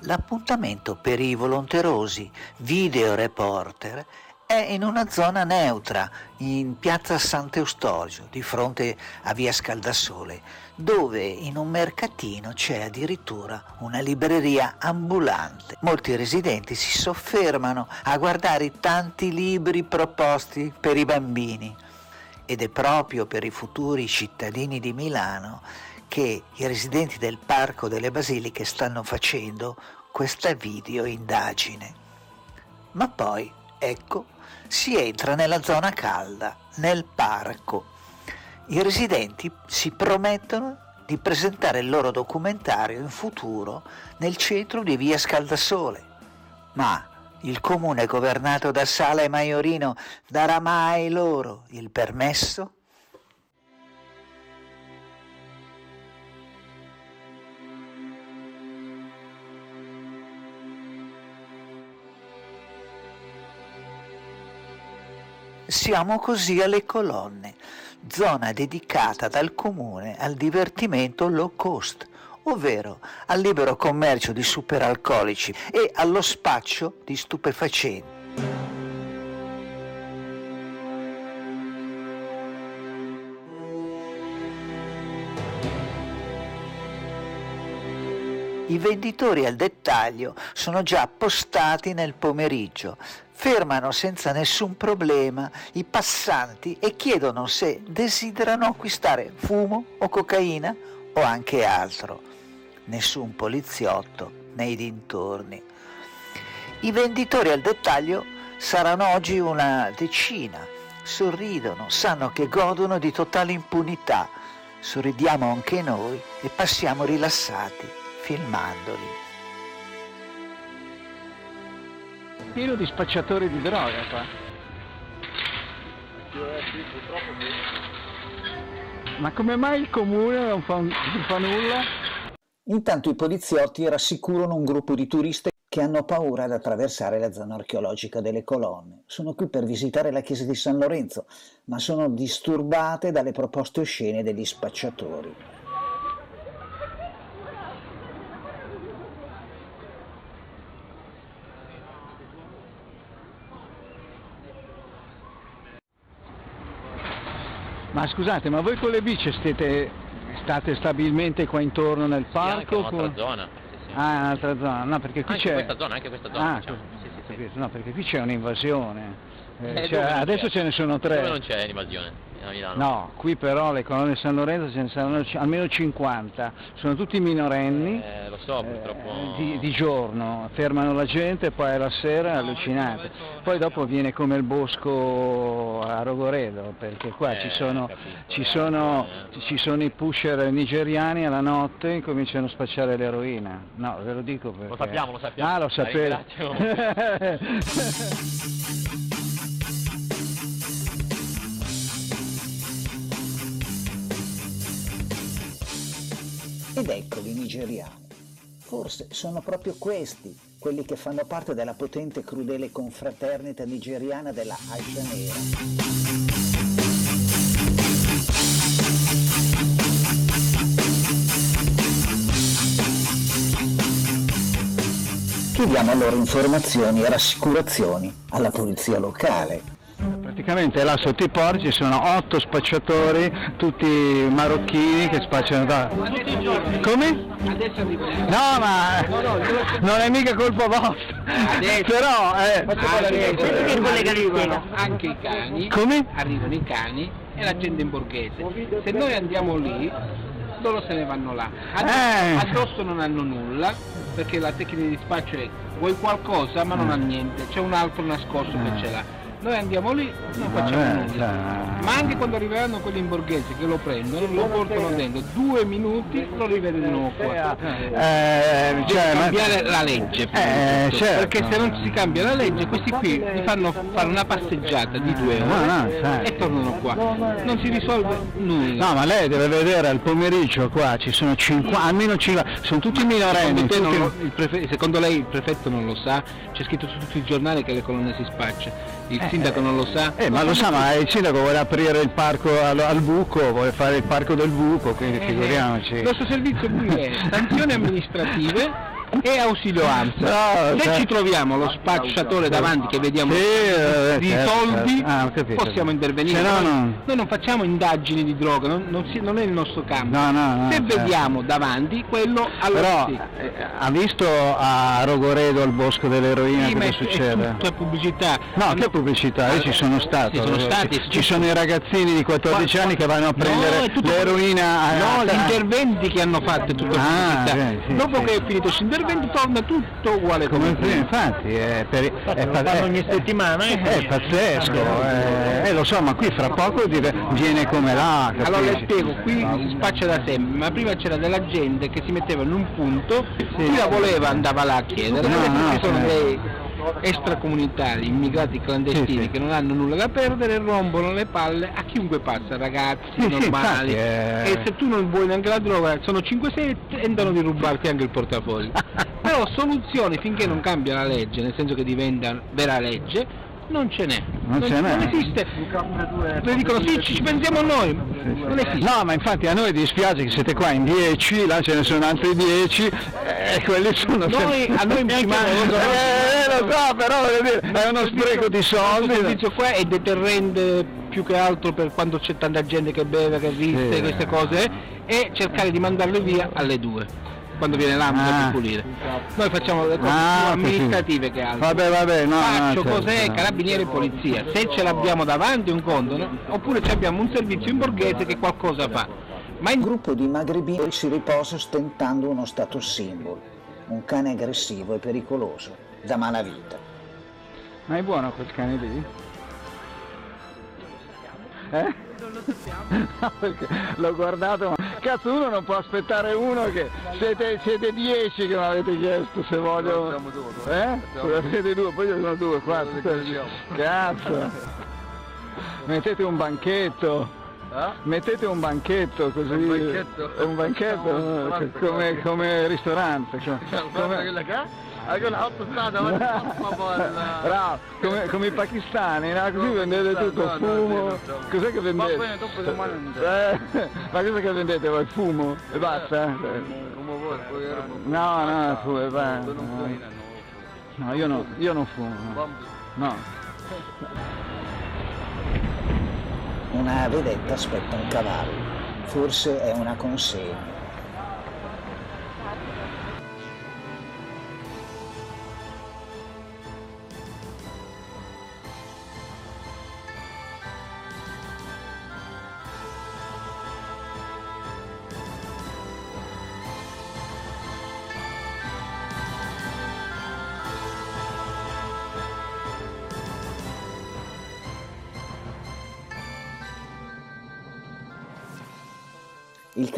Speaker 8: L'appuntamento per i volonterosi videoreporter è in una zona neutra, in piazza Sant'Eustogio, di fronte a via Scaldasole, dove in un mercatino c'è addirittura una libreria ambulante. Molti residenti si soffermano a guardare i tanti libri proposti per i bambini ed è proprio per i futuri cittadini di Milano che i residenti del Parco delle Basiliche stanno facendo questa video indagine. Ma poi, ecco, si entra nella zona calda, nel parco. I residenti si promettono di presentare il loro documentario in futuro nel centro di via Scaldasole. Ma il comune governato da Sala e Maiorino darà mai loro il permesso? Siamo così alle colonne, zona dedicata dal comune al divertimento low cost, ovvero al libero commercio di superalcolici e allo spaccio di stupefacenti. I venditori al dettaglio sono già postati nel pomeriggio, fermano senza nessun problema i passanti e chiedono se desiderano acquistare fumo o cocaina o anche altro. Nessun poliziotto nei dintorni. I venditori al dettaglio saranno oggi una decina. Sorridono, sanno che godono di totale impunità. Sorridiamo anche noi e passiamo rilassati filmandoli.
Speaker 10: Pieno di spacciatori di droga qua. Ma come mai il comune non fa, non fa nulla?
Speaker 11: Intanto i poliziotti rassicurano un gruppo di turisti che hanno paura ad attraversare la zona archeologica delle colonne. Sono qui per visitare la chiesa di San Lorenzo, ma sono disturbate dalle proposte oscene degli spacciatori.
Speaker 12: Ma scusate, ma voi con le bici siete, state stabilmente qua intorno nel
Speaker 13: Sì, anche
Speaker 12: parco?
Speaker 13: un'altra
Speaker 12: con-
Speaker 13: zona. Sì, sì.
Speaker 12: Ah, un'altra zona. No, perché qui
Speaker 13: Anche
Speaker 12: c'è...
Speaker 13: questa zona, anche questa zona,
Speaker 12: Ah,
Speaker 13: diciamo. Sì, sì.
Speaker 12: No, perché qui c'è un'invasione. Eh, cioè, adesso ce ne sono tre.
Speaker 13: Dove non c'è l'invasione? A Milano.
Speaker 12: No, qui però le colonne San Lorenzo ce ne saranno almeno 50, sono tutti minorenni.
Speaker 13: Eh, lo so, purtroppo.
Speaker 12: eh, di, di giorno fermano la gente, poi alla sera è allucinante. Poi dopo viene come il bosco a Rogoredo, perché qua
Speaker 13: Eh,
Speaker 12: ci, sono,
Speaker 13: capisco,
Speaker 12: ci,
Speaker 13: eh,
Speaker 12: sono,
Speaker 13: eh.
Speaker 12: ci sono i pusher nigeriani alla notte e cominciano a spacciare l'eroina. No, ve lo dico perché...
Speaker 13: Lo sappiamo, lo sappiamo.
Speaker 12: Ah, lo sapevo.
Speaker 11: Ed eccoli nigeriani. Forse sono proprio questi quelli che fanno parte della potente e crudele confraternita nigeriana della Aisha Nera. Chiediamo allora informazioni e rassicurazioni alla polizia locale.
Speaker 12: Praticamente là sotto i porti ci sono otto spacciatori, tutti marocchini che spacciano da... Come? No, ma non è mica colpa vostra. Però, eh...
Speaker 14: arrivano anche i cani,
Speaker 12: Come?
Speaker 14: arrivano i cani e la gente in borghese. Se noi andiamo lì, loro se ne vanno là. Addosso,
Speaker 12: Eh.
Speaker 14: addosso non hanno nulla, perché la tecnica di dispaccio è vuoi qualcosa ma non ha niente, c'è un altro nascosto
Speaker 12: Eh.
Speaker 14: che ce l'ha. Noi andiamo lì, non facciamo
Speaker 12: Vabbè,
Speaker 14: nulla.
Speaker 12: cioè-
Speaker 14: Ma anche quando arriveranno quelli in borghese che lo prendono, lo portano dentro, due minuti lo rivede di nuovo qua.
Speaker 12: Eh,
Speaker 14: Deve
Speaker 12: cioè, ma-
Speaker 14: cambiare la legge
Speaker 12: Eh, certo.
Speaker 14: perché se non si cambia la legge questi qui ti fanno fare una passeggiata di due ore
Speaker 12: No, no, certo.
Speaker 14: e tornano qua non si risolve nulla
Speaker 12: No, ma lei deve vedere al pomeriggio qua ci sono 50, almeno 50, sono tutti minorenni.
Speaker 14: secondo,
Speaker 12: tutti-
Speaker 14: lo- prefe- secondo lei il prefetto non lo sa c'è scritto su tutti i giornali che le colonne si spaccia il sindaco non lo sa
Speaker 12: Eh, ma lo sa, ma il sindaco vuole aprire il parco al, al buco, vuole fare il parco del buco, quindi
Speaker 14: Eh,
Speaker 12: figuriamoci.
Speaker 14: il nostro servizio qui è sanzioni amministrative e ausilio ANSA.
Speaker 12: No,
Speaker 14: Se
Speaker 12: certo.
Speaker 14: ci troviamo lo spacciatore davanti che vediamo
Speaker 12: Sì, eh,
Speaker 14: di
Speaker 12: certo,
Speaker 14: soldi,
Speaker 12: certo. Ah, capito.
Speaker 14: possiamo intervenire.
Speaker 12: No,
Speaker 14: Noi-
Speaker 12: no.
Speaker 14: Noi non facciamo indagini di droga, non, non si- non è il nostro campo. Se
Speaker 12: certo.
Speaker 14: vediamo davanti quello, allora
Speaker 12: Però
Speaker 14: sì.
Speaker 12: eh, ha visto a Rogoredo al bosco dell'eroina
Speaker 14: Sì,
Speaker 12: cosa
Speaker 14: è- è
Speaker 12: succede?
Speaker 14: tutta pubblicità.
Speaker 12: No, che pubblicità? Io ci sono stato.
Speaker 14: Ci sono stati,
Speaker 12: Ci, sono i ragazzini di 14 anni che vanno a prendere
Speaker 14: è
Speaker 12: l'eroina.
Speaker 14: No, gli interventi che hanno fatto è tutta
Speaker 12: Ah,
Speaker 14: pubblicità. Dopo che è finito questo intervento torna tutto uguale
Speaker 12: Come
Speaker 14: prima.
Speaker 12: infatti, è, per, è, pa-
Speaker 14: fanno
Speaker 12: è-
Speaker 14: ogni settimana, eh?
Speaker 12: È pazzesco, eh, eh, lo so, ma qui fra poco viene come là.
Speaker 14: Allora le
Speaker 12: capisci?
Speaker 14: spiego, qui si spaccia da sempre, ma prima c'era della gente che si metteva in un punto, chi la voleva andava là a chiedere,
Speaker 12: No, no,
Speaker 14: ci sono
Speaker 12: sì.
Speaker 14: dei extracomunitari, immigrati clandestini
Speaker 12: Sì, sì.
Speaker 14: che non hanno nulla da perdere rompono le palle a chiunque passa, ragazzi
Speaker 12: sì,
Speaker 14: normali.
Speaker 12: infatti, eh.
Speaker 14: E se tu non vuoi neanche la droga, sono 5-6 e tentano di rubarti anche il portafoglio. Però soluzioni finché non cambia la legge, nel senso che diventa vera legge, non ce n'è.
Speaker 12: Non ce n'è.
Speaker 14: Non esiste. Le dicono sì, ci pensiamo noi. Non esiste.
Speaker 12: No, ma infatti a noi dispiace che siete qua in 10, là ce ne sono altri 10 e quelli sono
Speaker 14: Noi-
Speaker 12: sempre-
Speaker 14: a noi ci
Speaker 12: Neanche-
Speaker 14: manca-
Speaker 12: Eh, lo so, però dire, è uno spreco di soldi.
Speaker 14: servizio qua è deterrente più che altro per quando c'è tanta gente che beve, che riste,
Speaker 12: Sì.
Speaker 14: queste cose, e cercare di mandarle via alle due, quando viene l'ambito
Speaker 12: Ah.
Speaker 14: per pulire. Noi facciamo le cose
Speaker 12: Ah,
Speaker 14: più amministrative che altro.
Speaker 12: Vabbè, vabbè, no, no,
Speaker 14: Faccio
Speaker 12: certo,
Speaker 14: cos'è
Speaker 12: no.
Speaker 14: carabinieri e polizia, se ce l'abbiamo davanti un conto, no? oppure ci abbiamo un servizio in borghese che qualcosa fa. Ma
Speaker 11: Un gruppo di magrebini si riposa ostentando uno status symbol, un cane aggressivo e pericoloso, da malavita.
Speaker 12: Ma è buono quel cane lì? Eh?
Speaker 15: Non lo sappiamo.
Speaker 12: No, perché l'ho guardato, ma cazzo uno non può aspettare uno che siete, siete dieci che mi avete chiesto se voglio.
Speaker 10: Siamo due,
Speaker 12: Eh?
Speaker 10: Siamo
Speaker 12: Siete due, poi io sono due, qua.
Speaker 10: Allora, che facciamo?
Speaker 12: Cazzo! Mettete un banchetto.
Speaker 10: Mettete un banchetto così.
Speaker 12: Un banchetto?
Speaker 10: Un banchetto,
Speaker 12: pronto,
Speaker 10: come, come ristorante. come-
Speaker 12: Guarda
Speaker 10: come-
Speaker 12: ma non bella
Speaker 10: Bravo, come, come i pakistani, no? così vendete tutto,
Speaker 12: no, no,
Speaker 10: fumo.
Speaker 12: no, no.
Speaker 10: Cos'è che
Speaker 12: Va
Speaker 10: vendete?
Speaker 12: bene, dopo domani
Speaker 10: Eh, ma cos'è che vendete voi? Fumo? E basta?
Speaker 12: come vuoi poi era
Speaker 10: No, no, fu, e va.
Speaker 12: non
Speaker 10: No, No, io, no, io non fumo. no. No.
Speaker 11: Una vedetta aspetta un cavallo, forse è una consegna.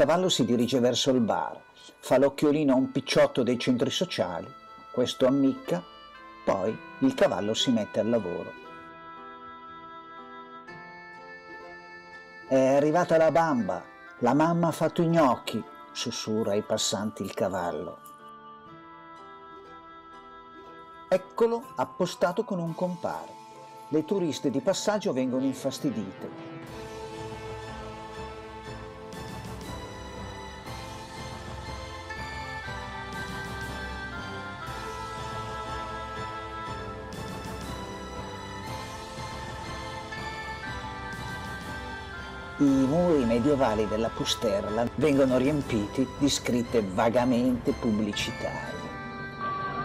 Speaker 11: Cavallo si dirige verso il bar, fa l'occhiolino a un picciotto dei centri sociali, questo ammicca, poi il cavallo si mette al lavoro. È arrivata la bamba, la mamma ha fatto i gnocchi, sussurra ai passanti il cavallo. Eccolo appostato con un compare. Le turiste di passaggio vengono infastidite. I muri medievali della Pusterla vengono riempiti di scritte vagamente pubblicitarie.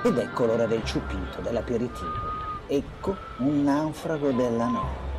Speaker 11: Ed ecco l'ora del ciupito, dell'aperitivo. Ecco un naufrago della notte.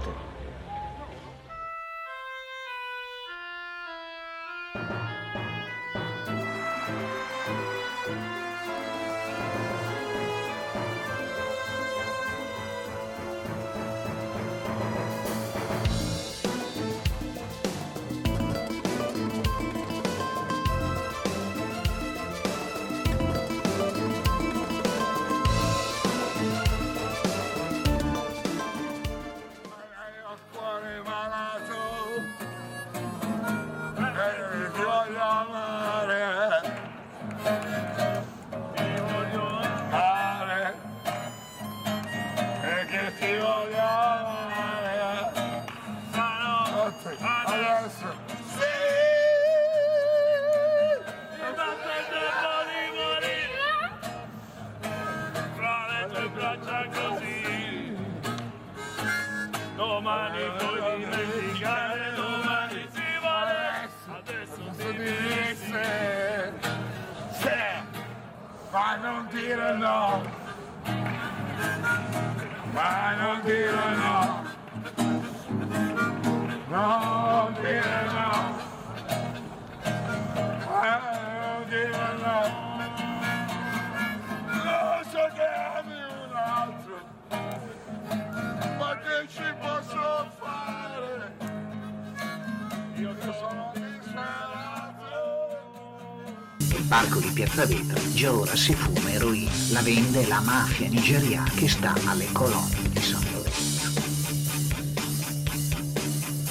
Speaker 11: Parco di Piazza Vetra già ora si fuma eroina, la vende la mafia nigeriana che sta alle colonne di San Lorenzo.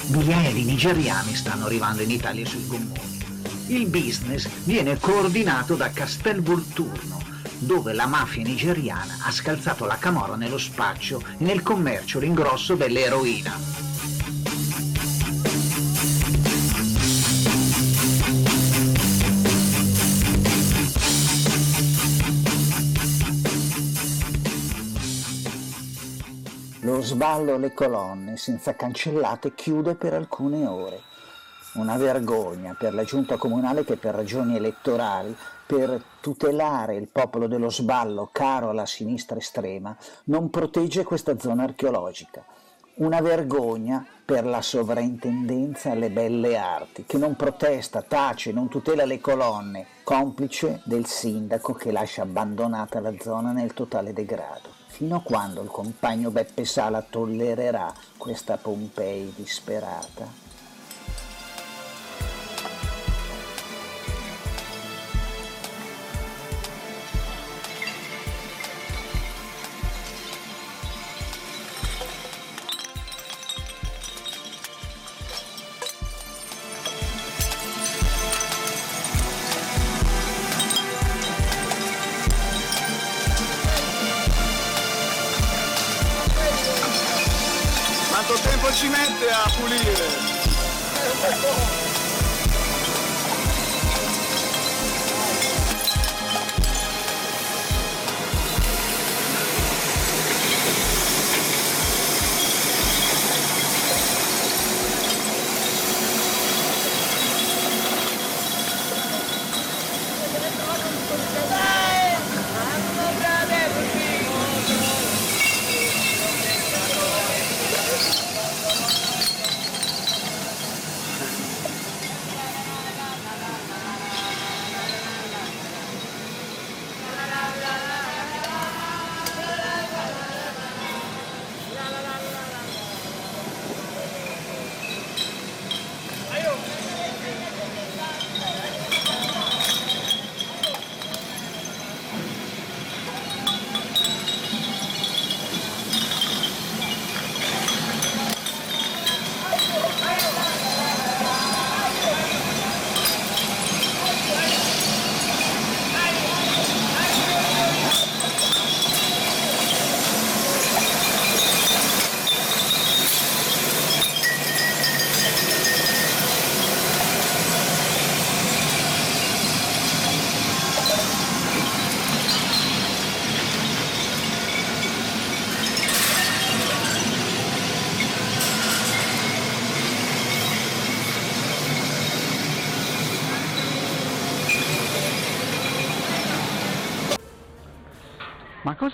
Speaker 11: Migliaia di nigeriani stanno arrivando in Italia sui gommoni. Il business viene coordinato da Castel Volturno, dove la mafia nigeriana ha scalzato la camorra nello spaccio e nel commercio l'ingrosso dell'eroina. Sballo alle colonne senza cancellate chiude per alcune ore. Una vergogna per la giunta comunale che per ragioni elettorali, per tutelare il popolo dello sballo caro alla sinistra estrema, non protegge questa zona archeologica. Una vergogna per la sovrintendenza alle belle arti, che non protesta, tace, non tutela le colonne, complice del sindaco che lascia abbandonata la zona nel totale degrado. Fino a quando il compagno Beppe Sala tollererà questa Pompei disperata?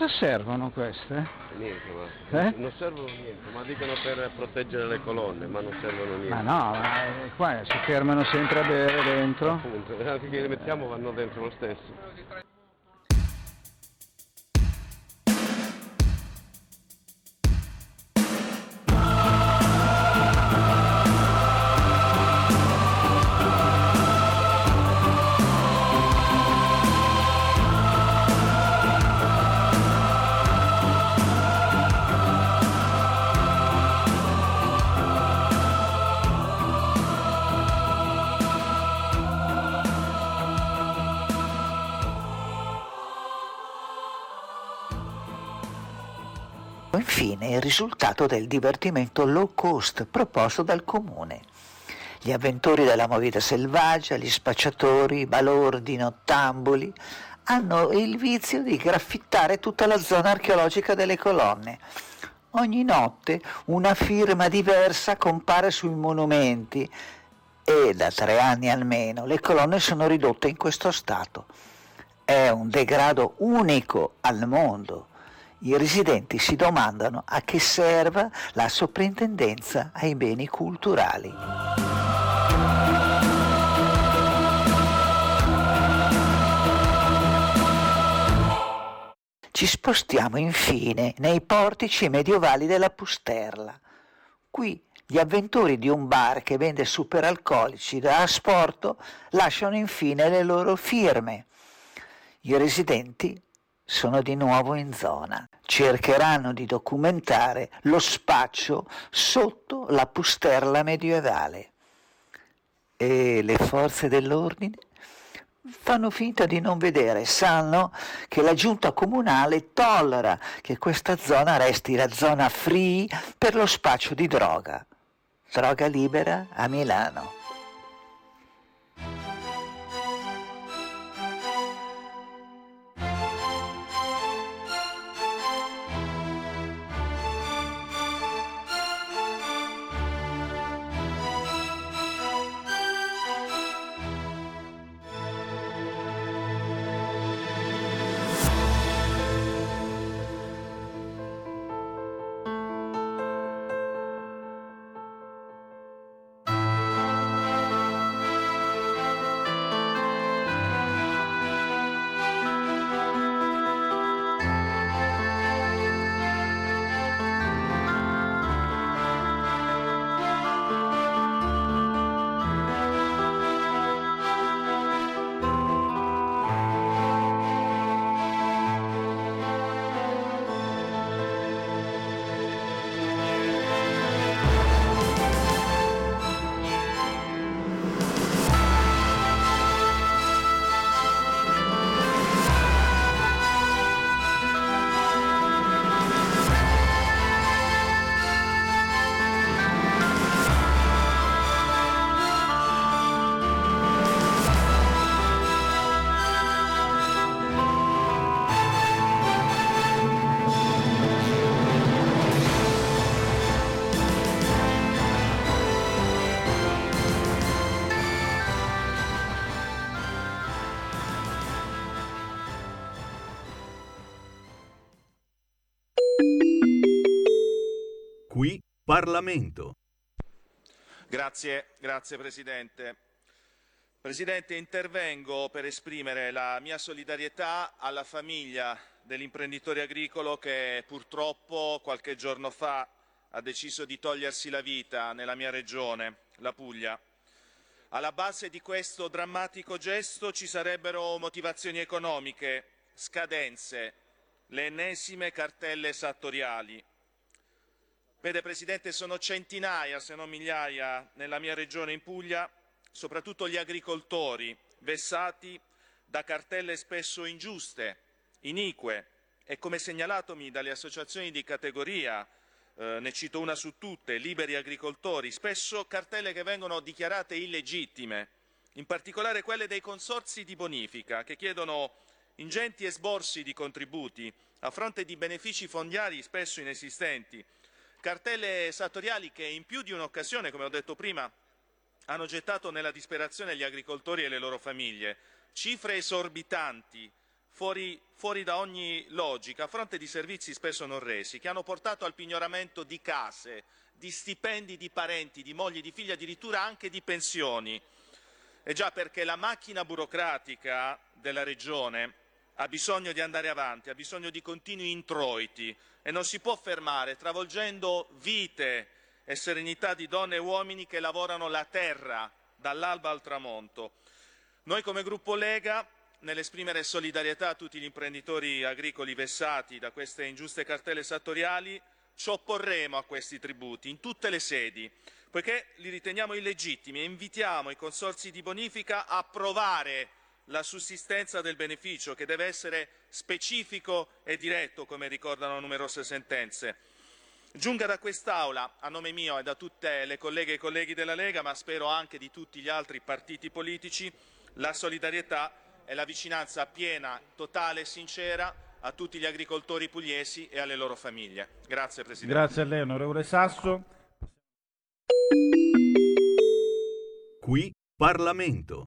Speaker 10: Cosa servono queste?
Speaker 16: Niente, ma
Speaker 10: Eh?
Speaker 16: non servono niente, ma dicono per proteggere le colonne, ma non servono niente.
Speaker 10: Ma no, ma eh, qua si fermano sempre a bere dentro.
Speaker 16: Appunto, anche che le mettiamo vanno dentro lo stesso.
Speaker 8: Infine il risultato del divertimento low cost proposto dal comune. Gli avventori della movida selvaggia, gli spacciatori, i balordi, i nottambuli hanno il vizio di graffittare tutta la zona archeologica delle colonne. Ogni notte una firma diversa compare sui monumenti e da tre anni almeno le colonne sono ridotte in questo stato. È un degrado unico al mondo. I residenti si domandano a che serva la soprintendenza ai beni culturali. Ci spostiamo infine nei portici medievali della Pusterla. Qui gli avventori di un bar che vende superalcolici da asporto lasciano infine le loro firme. I residenti sono di nuovo in zona. Cercheranno di documentare lo spaccio sotto la pusterla medievale. E le forze dell'ordine fanno finta di non vedere, sanno che la giunta comunale tollera che questa zona resti la zona free per lo spaccio di droga. Droga libera a Milano.
Speaker 17: Parlamento.
Speaker 18: Grazie, grazie Presidente. Presidente, intervengo per esprimere la mia solidarietà alla famiglia dell'imprenditore agricolo che purtroppo qualche giorno fa ha deciso di togliersi la vita nella mia regione, la Puglia. Alla base di questo drammatico gesto ci sarebbero motivazioni economiche, scadenze, le ennesime cartelle esattoriali. Vede Presidente, sono centinaia, se non migliaia, nella mia regione in Puglia, soprattutto gli agricoltori, vessati da cartelle spesso ingiuste, inique. E come segnalatomi dalle associazioni di categoria, eh, ne cito una su tutte, liberi agricoltori, spesso cartelle che vengono dichiarate illegittime, in particolare quelle dei consorsi di bonifica che chiedono ingenti esborsi di contributi a fronte di benefici fondiari spesso inesistenti, cartelle esattoriali che in più di un'occasione, come ho detto prima, hanno gettato nella disperazione gli agricoltori e le loro famiglie, cifre esorbitanti, fuori, fuori, da ogni logica, a fronte di servizi spesso non resi, che hanno portato al pignoramento di case, di stipendi di parenti, di mogli, di figli, addirittura anche di pensioni. E già perché la macchina burocratica della Regione ha bisogno di andare avanti, ha bisogno di continui introiti e non si può fermare, travolgendo vite e serenità di donne e uomini che lavorano la terra dall'alba al tramonto. Noi come gruppo Lega, nell'esprimere solidarietà a tutti gli imprenditori agricoli vessati da queste ingiuste cartelle esattoriali, ci opporremo a questi tributi in tutte le sedi, poiché li riteniamo illegittimi e invitiamo i consorsi di bonifica a provare la sussistenza del beneficio, che deve essere specifico e diretto, come ricordano numerose sentenze. Giunga da quest'Aula, a nome mio e da tutte le colleghe e i colleghi della Lega, ma spero anche di tutti gli altri partiti politici, la solidarietà e la vicinanza piena, totale e sincera a tutti gli agricoltori pugliesi e alle loro famiglie. Grazie Presidente.
Speaker 19: Grazie a lei, onorevole Sasso.
Speaker 17: Qui Parlamento.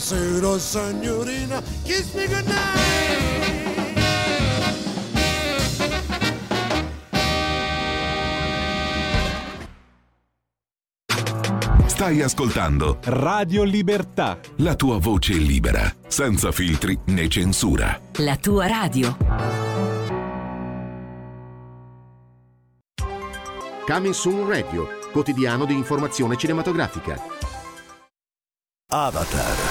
Speaker 20: Buonasera signorina, kiss me goodnight.
Speaker 7: Stai ascoltando
Speaker 6: Radio Libertà.
Speaker 7: la tua voce libera, senza filtri né censura.
Speaker 21: La tua radio.
Speaker 22: Coming Soon Radio, quotidiano di informazione cinematografica.
Speaker 23: Avatar,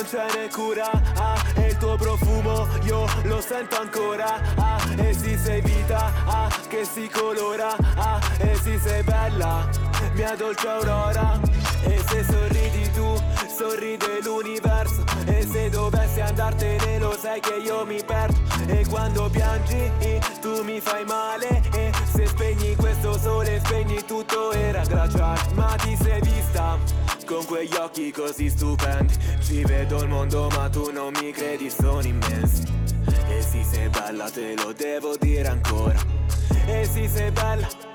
Speaker 24: Non ce n'è cura ah, E il tuo profumo io lo sento ancora ah, E si sei vita, ah, che si colora ah, E si sei bella, mia dolce aurora E se sorridi tu, sorride l'universo E se dovessi andartene lo sai che io mi perdo E quando piangi tu mi fai male E se spegni questo sole spegni tutto era glaciale Ma ti sei vista con quegli occhi così stupendi. Ci vedo il mondo ma tu non mi credi sono immensi. E sì sei bella te lo devo dire ancora. E sì sei bella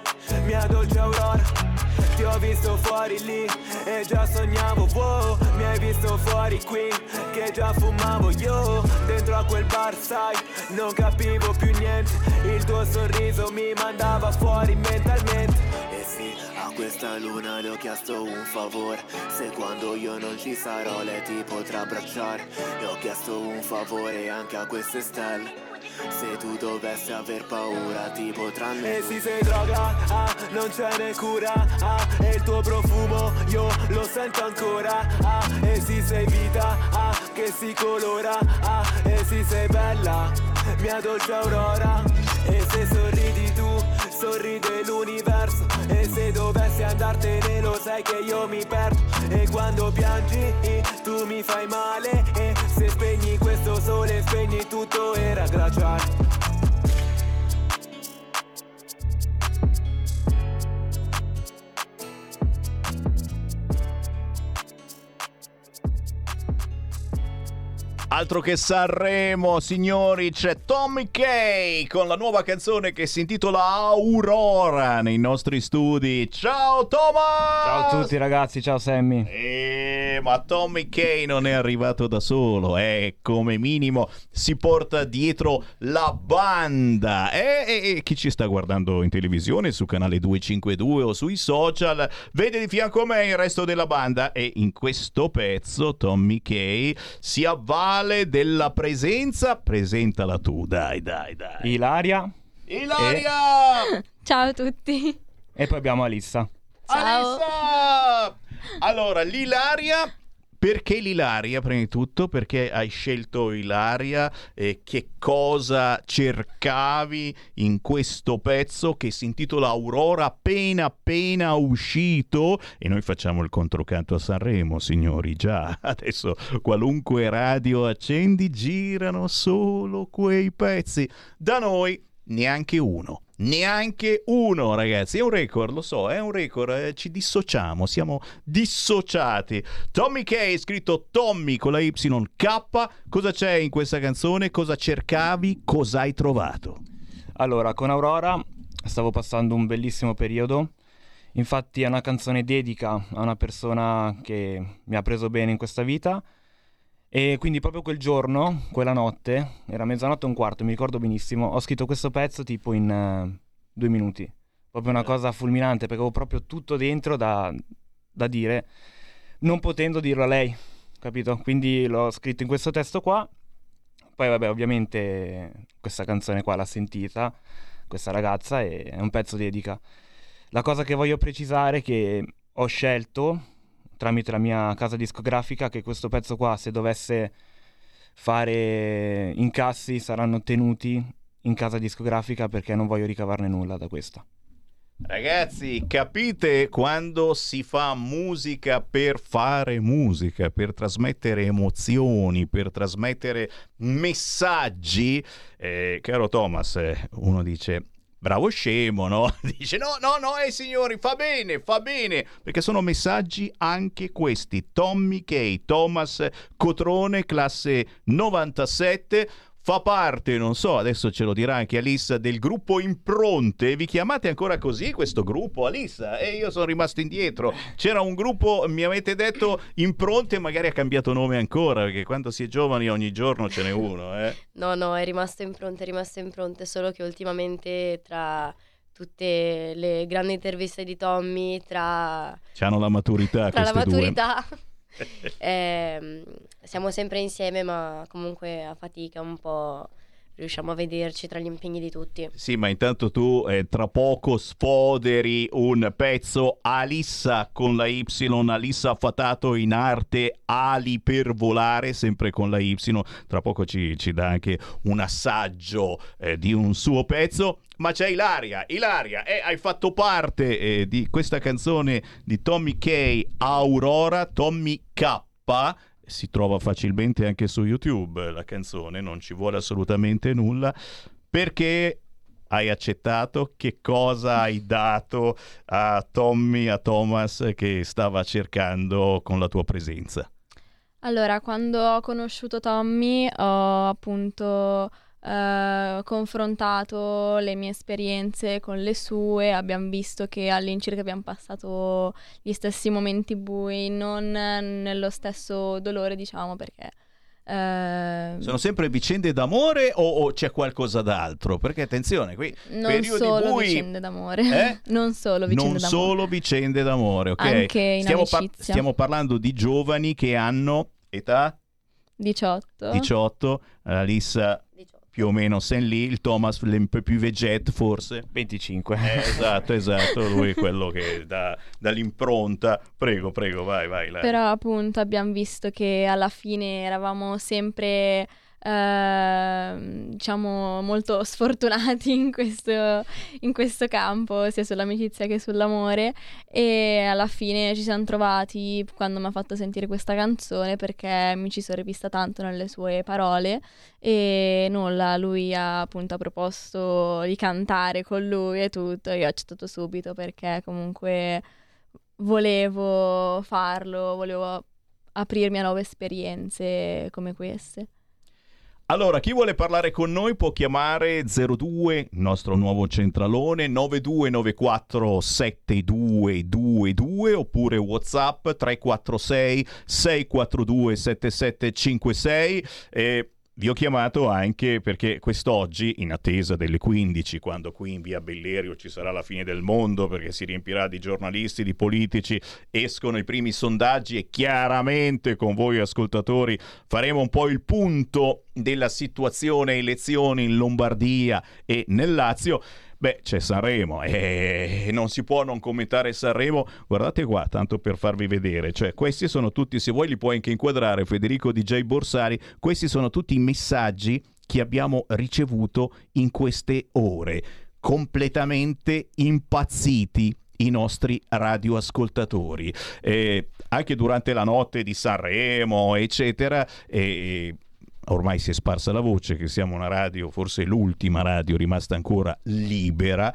Speaker 24: mia dolce aurora ti ho visto fuori lì e già sognavo wow Mi hai visto fuori qui che già fumavo io Dentro a quel bar sai non capivo più niente Il tuo sorriso mi mandava fuori mentalmente. E sì a questa luna le ho chiesto un favore Se quando io non ci sarò lei ti potrà abbracciare. Le ho chiesto un favore anche a queste stelle se tu dovessi aver paura ti potranno E si sei droga, ah, non ce n'è cura ah, E il tuo profumo io lo sento ancora ah, E si sei vita, ah, che si colora ah, E si sei bella, mia dolce aurora. E se sorridi tu, sorride l'universo E se dovessi andartene lo sai che io mi perdo E quando piangi tu mi fai male E questo sole spegni tutto era glaciale
Speaker 2: Altro che Sanremo, signori, c'è Tommy K con la nuova canzone che si intitola Aurora nei nostri studi. Ciao Thomas!
Speaker 25: Ciao a tutti ragazzi, ciao Sammy.
Speaker 2: Eh, ma Tommy K non è arrivato da solo, eh, come minimo si porta dietro la banda. E eh, eh, chi ci sta guardando in televisione su canale 252 o sui social vede di fianco a me il resto della banda e in questo pezzo Tommy K si avvale della presenza. Presentala tu, dai, dai, dai.
Speaker 25: Ilaria.
Speaker 2: Ilaria!
Speaker 25: E...
Speaker 26: Ciao a tutti.
Speaker 25: E poi abbiamo Alissa.
Speaker 26: Ciao.
Speaker 2: Alissa! Allora, l'Ilaria perché l'Ilaria, prima di tutto? Perché hai scelto Ilaria? E che cosa cercavi in questo pezzo che si intitola Aurora appena appena uscito? E noi facciamo il controcanto a Sanremo, signori. Già, adesso qualunque radio accendi girano solo quei pezzi. Da noi neanche uno. Neanche uno, ragazzi. È un record, lo so, è un record. Eh, ci dissociamo, siamo dissociati. Tommy K, scritto Tommy con la YK. Cosa c'è in questa canzone? Cosa cercavi? Cosa hai trovato?
Speaker 25: Allora, con Aurora stavo passando un bellissimo periodo. Infatti è una canzone dedica a una persona che mi ha preso bene in questa vita e quindi proprio quel giorno, quella notte, era mezzanotte e un quarto, mi ricordo benissimo, ho scritto questo pezzo tipo in uh, due minuti. Proprio una cosa fulminante, perché avevo proprio tutto dentro da, da dire, non potendo dirlo a lei, capito? Quindi l'ho scritto in questo testo qua. Poi vabbè, ovviamente questa canzone qua l'ha sentita, questa ragazza, e è un pezzo dedica. La cosa che voglio precisare è che ho scelto tramite la mia casa discografica che questo pezzo qua se dovesse fare incassi saranno tenuti in casa discografica perché non voglio ricavarne nulla da questo.
Speaker 2: Ragazzi, capite quando si fa musica per fare musica, per trasmettere emozioni, per trasmettere messaggi? Eh, caro Thomas, eh, uno dice bravo scemo, no? Dice no, no, no, eh signori, fa bene, fa bene, perché sono messaggi anche questi. Tommy K, Thomas Cotrone, classe 97, fa parte, non so, adesso ce lo dirà anche Alissa, del gruppo Impronte. Vi chiamate ancora così questo gruppo, Alissa? E io sono rimasto indietro. C'era un gruppo, mi avete detto Impronte, magari ha cambiato nome ancora, perché quando si è giovani ogni giorno ce n'è uno, eh?
Speaker 26: No, no, è rimasto Impronte, è rimasto Impronte, solo che ultimamente tra tutte le grandi interviste di Tommy, tra...
Speaker 2: C'hanno la maturità,
Speaker 26: tra la maturità...
Speaker 2: Due.
Speaker 26: eh, siamo sempre insieme, ma comunque a fatica un po'. Riusciamo a vederci tra gli impegni di tutti.
Speaker 2: Sì, ma intanto tu eh, tra poco sfoderi un pezzo Alissa con la Y, Alissa Fatato in arte Ali per volare, sempre con la Y. Tra poco ci, ci dà anche un assaggio eh, di un suo pezzo. Ma c'è Ilaria, Ilaria, eh, hai fatto parte eh, di questa canzone di Tommy K. Aurora, Tommy K si trova facilmente anche su YouTube la canzone, non ci vuole assolutamente nulla, perché hai accettato, che cosa hai dato a Tommy, a Thomas che stava cercando con la tua presenza?
Speaker 27: Allora, quando ho conosciuto Tommy ho appunto eh, confrontato le mie esperienze con le sue, abbiamo visto che all'incirca abbiamo passato gli stessi momenti bui, non nello stesso dolore, diciamo, perché...
Speaker 2: Uh, Sono sempre vicende d'amore o, o, c'è qualcosa d'altro? Perché attenzione, qui
Speaker 27: non solo bui... vicende d'amore, eh? non solo vicende
Speaker 2: non
Speaker 27: d'amore.
Speaker 2: solo vicende d'amore, ok?
Speaker 27: Anche in
Speaker 2: stiamo,
Speaker 27: par-
Speaker 2: stiamo parlando di giovani che hanno età
Speaker 27: 18.
Speaker 2: 18, Alissa più o meno sei lì, il Thomas veget forse.
Speaker 25: 25.
Speaker 2: Eh, esatto, esatto, lui è quello che dà, dà l'impronta. Prego, prego, vai, vai. Lei.
Speaker 27: Però appunto abbiamo visto che alla fine eravamo sempre Ehm, diciamo molto sfortunati in questo, in questo campo, sia sull'amicizia che sull'amore. E alla fine ci siamo trovati quando mi ha fatto sentire questa canzone perché mi ci sono rivista tanto nelle sue parole. E nulla, lui ha appunto proposto di cantare con lui e tutto, io ho accettato subito perché comunque volevo farlo, volevo aprirmi a nuove esperienze come queste.
Speaker 2: Allora, chi vuole parlare con noi può chiamare 02, il nostro nuovo centralone, 9294 7222 oppure WhatsApp 346 642 7756 e vi ho chiamato anche perché quest'oggi, in attesa delle 15, quando qui in via Bellerio ci sarà la fine del mondo perché si riempirà di giornalisti, di politici, escono i primi sondaggi e chiaramente con voi ascoltatori faremo un po' il punto della situazione elezioni in Lombardia e nel Lazio. Beh, c'è Sanremo e non si può non commentare Sanremo. Guardate qua, tanto per farvi vedere. Cioè, questi sono tutti, se vuoi li puoi anche inquadrare, Federico DJ Borsari, questi sono tutti i messaggi che abbiamo ricevuto in queste ore, completamente impazziti i nostri radioascoltatori. Eh, anche durante la notte di Sanremo, eccetera, eh, ormai si è sparsa la voce che siamo una radio, forse l'ultima radio rimasta ancora libera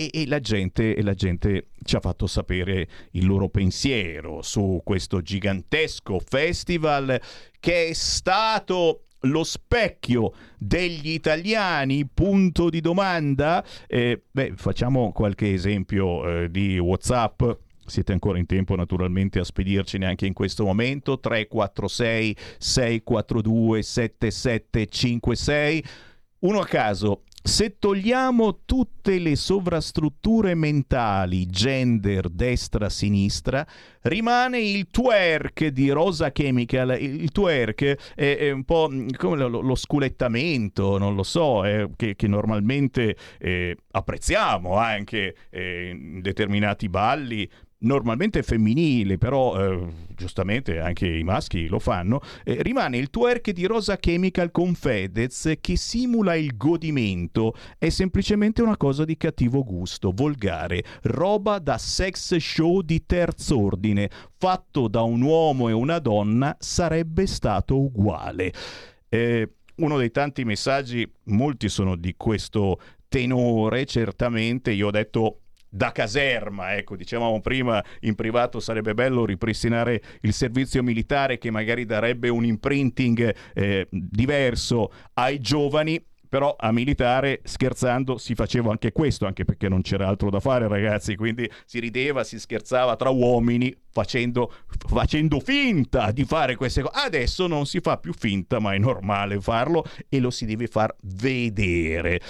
Speaker 2: e, la gente, e, la gente, ci ha fatto sapere il loro pensiero su questo gigantesco festival che è stato lo specchio degli italiani? Punto di domanda. Eh, beh, facciamo qualche esempio eh, di WhatsApp siete ancora in tempo naturalmente a spedircene anche in questo momento 346 642 7756 uno a caso se togliamo tutte le sovrastrutture mentali, gender, destra, sinistra, rimane il twerk di Rosa Chemical. Il twerk è, è un po' come lo, lo, sculettamento, non lo so, eh, che, che, normalmente eh, apprezziamo anche eh, in determinati balli, normalmente femminile, però eh, giustamente anche i maschi lo fanno, eh, rimane il twerk di Rosa Chemical con Fedez che simula il godimento, è semplicemente una cosa di cattivo gusto, volgare, roba da sex show di terz'ordine, fatto da un uomo e una donna sarebbe stato uguale. Eh, uno dei tanti messaggi, molti sono di questo tenore, certamente, io ho detto da caserma, ecco, dicevamo prima in privato sarebbe bello ripristinare il servizio militare che magari darebbe un imprinting eh, diverso ai giovani, però a militare scherzando si faceva anche questo, anche perché non c'era altro da fare ragazzi, quindi si rideva, si scherzava tra uomini facendo, facendo finta di fare queste cose. Adesso non si fa più finta, ma è normale farlo e lo si deve far vedere.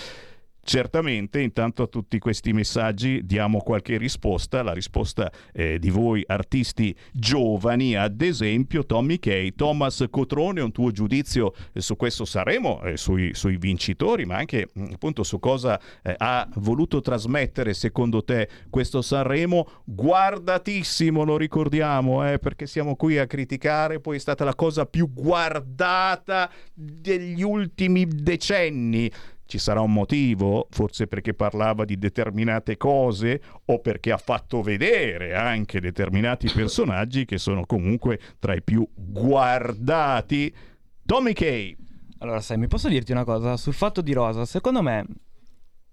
Speaker 2: Certamente intanto a tutti questi messaggi diamo qualche risposta, la risposta eh, di voi artisti giovani, ad esempio Tommy Kay, Thomas Cotrone, un tuo giudizio eh, su questo Sanremo, eh, sui, sui, vincitori, ma anche mm, appunto su cosa eh, ha voluto trasmettere secondo te questo Sanremo, guardatissimo, lo ricordiamo, eh, perché siamo qui a criticare, poi è stata la cosa più guardata degli ultimi decenni ci sarà un motivo, forse perché parlava di determinate cose o perché ha fatto vedere anche determinati personaggi che sono comunque tra i più guardati. Tommy Kay.
Speaker 25: Allora, sai, mi posso dirti una cosa sul fatto di Rosa? Secondo me,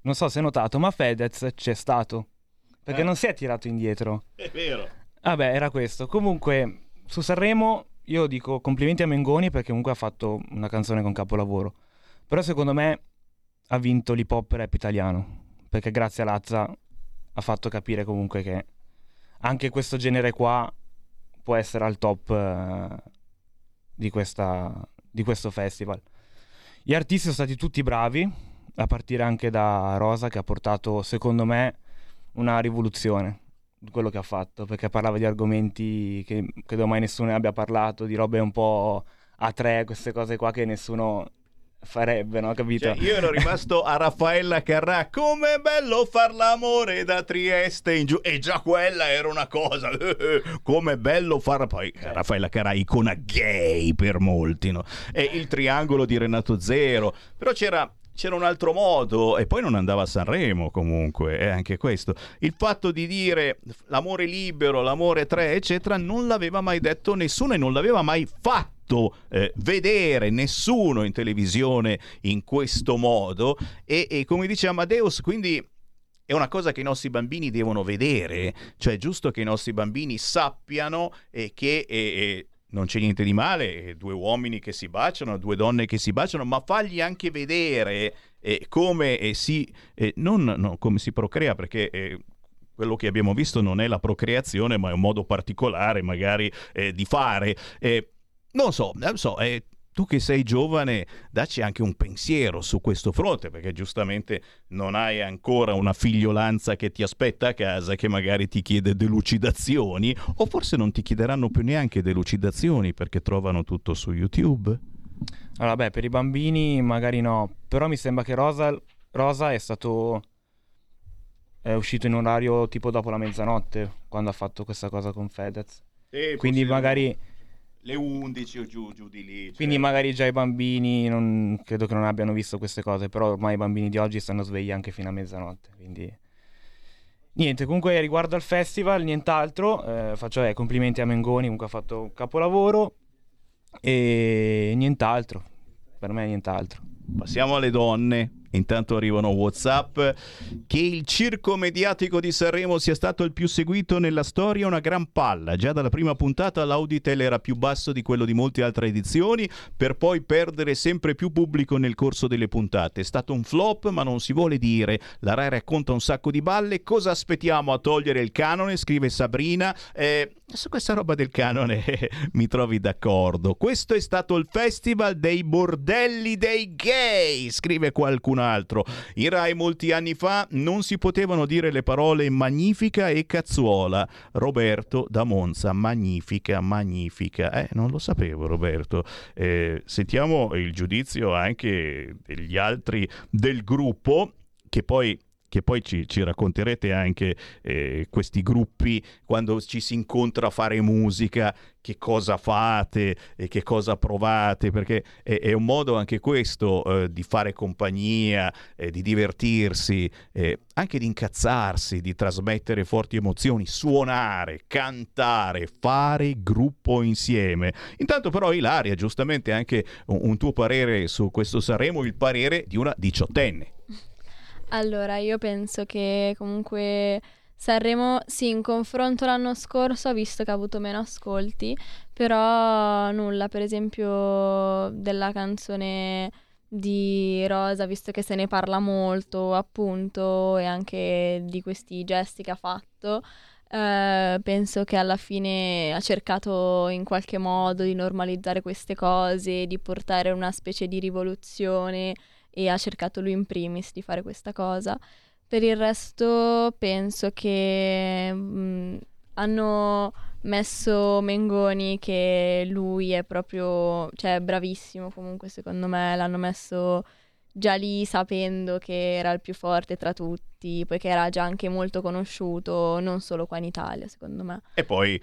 Speaker 25: non so se hai notato, ma Fedez c'è stato. Perché eh. non si è tirato indietro.
Speaker 2: È vero.
Speaker 25: Vabbè, era questo. Comunque, su Sanremo io dico complimenti a Mengoni perché comunque ha fatto una canzone con capolavoro. Però secondo me ha vinto l'hip hop rap italiano, perché grazie a Lazza ha fatto capire comunque che anche questo genere qua può essere al top uh, di, questa, di questo festival. Gli artisti sono stati tutti bravi, a partire anche da Rosa che ha portato, secondo me, una rivoluzione quello che ha fatto, perché parlava di argomenti che credo mai nessuno ne abbia parlato, di robe un po' a tre, queste cose qua che nessuno farebbe, no? Capito?
Speaker 2: Cioè, io ero rimasto a Raffaella Carrà. Com'è bello far l'amore da Trieste in giù. E già quella era una cosa. Com'è bello far. Poi Raffaella Carrà, icona gay per molti, no? E il triangolo di Renato Zero. Però c'era c'era un altro modo e poi non andava a Sanremo comunque, è anche questo. Il fatto di dire l'amore libero, l'amore tre, eccetera, non l'aveva mai detto nessuno e non l'aveva mai fatto fatto eh, vedere nessuno in televisione in questo modo e, e come dice Amadeus, quindi è una cosa che i nostri bambini devono vedere, cioè è giusto che i nostri bambini sappiano eh, che eh, non c'è niente di male, due uomini che si baciano, due donne che si baciano, ma fagli anche vedere eh, come, eh, si, eh, non, no, come si procrea, perché eh, quello che abbiamo visto non è la procreazione, ma è un modo particolare magari eh, di fare. Eh, non so, non so, eh, tu che sei giovane, dacci anche un pensiero su questo fronte, perché giustamente non hai ancora una figliolanza che ti aspetta a casa, che magari ti chiede delucidazioni, o forse non ti chiederanno più neanche delucidazioni perché trovano tutto su YouTube.
Speaker 25: Allora, beh, per i bambini magari no, però mi sembra che Rosa, Rosa è stato è uscito in orario tipo dopo la mezzanotte quando ha fatto questa cosa con Fedez. Sì, Quindi magari
Speaker 2: le 11 o giù, giù di lì. Cioè...
Speaker 25: Quindi magari già i bambini non, credo che non abbiano visto queste cose, però ormai i bambini di oggi stanno svegli anche fino a mezzanotte, quindi... Niente, comunque riguardo al festival, nient'altro, eh, faccio eh, complimenti a Mengoni, comunque ha fatto un capolavoro e nient'altro, per me nient'altro.
Speaker 2: Passiamo alle donne. Intanto arrivano WhatsApp che il circo mediatico di Sanremo sia stato il più seguito nella storia una gran palla. Già dalla prima puntata l'Auditel era più basso di quello di molte altre edizioni, per poi perdere sempre più pubblico nel corso delle puntate. È stato un flop, ma non si vuole dire. La Rai racconta un sacco di balle. Cosa aspettiamo a togliere il canone? Scrive Sabrina. Eh, su questa roba del canone mi trovi d'accordo. Questo è stato il festival dei bordelli dei gay, scrive qualcun altro. In Rai molti anni fa non si potevano dire le parole magnifica e cazzuola. Roberto da Monza, magnifica, magnifica. Eh, non lo sapevo Roberto. Eh, sentiamo il giudizio anche degli altri del gruppo che poi che poi ci, ci racconterete anche eh, questi gruppi quando ci si incontra a fare musica, che cosa fate e che cosa provate, perché è, è un modo anche questo eh, di fare compagnia, eh, di divertirsi, eh, anche di incazzarsi, di trasmettere forti emozioni, suonare, cantare, fare gruppo insieme. Intanto però Ilaria, giustamente anche un, un tuo parere su questo Sanremo, il parere di una diciottenne.
Speaker 27: Allora, io penso che comunque Sanremo, sì, in confronto l'anno scorso visto che ha avuto meno ascolti, però nulla, per esempio della canzone di Rosa, visto che se ne parla molto, appunto, e anche di questi gesti che ha fatto, eh, penso che alla fine ha cercato in qualche modo di normalizzare queste cose, di portare una specie di rivoluzione e ha cercato lui in primis di fare questa cosa. Per il resto penso che mh, hanno messo Mengoni che lui è proprio, cioè bravissimo comunque secondo me, l'hanno messo già lì sapendo che era il più forte tra tutti, poiché era già anche molto conosciuto, non solo qua in Italia secondo me.
Speaker 2: E poi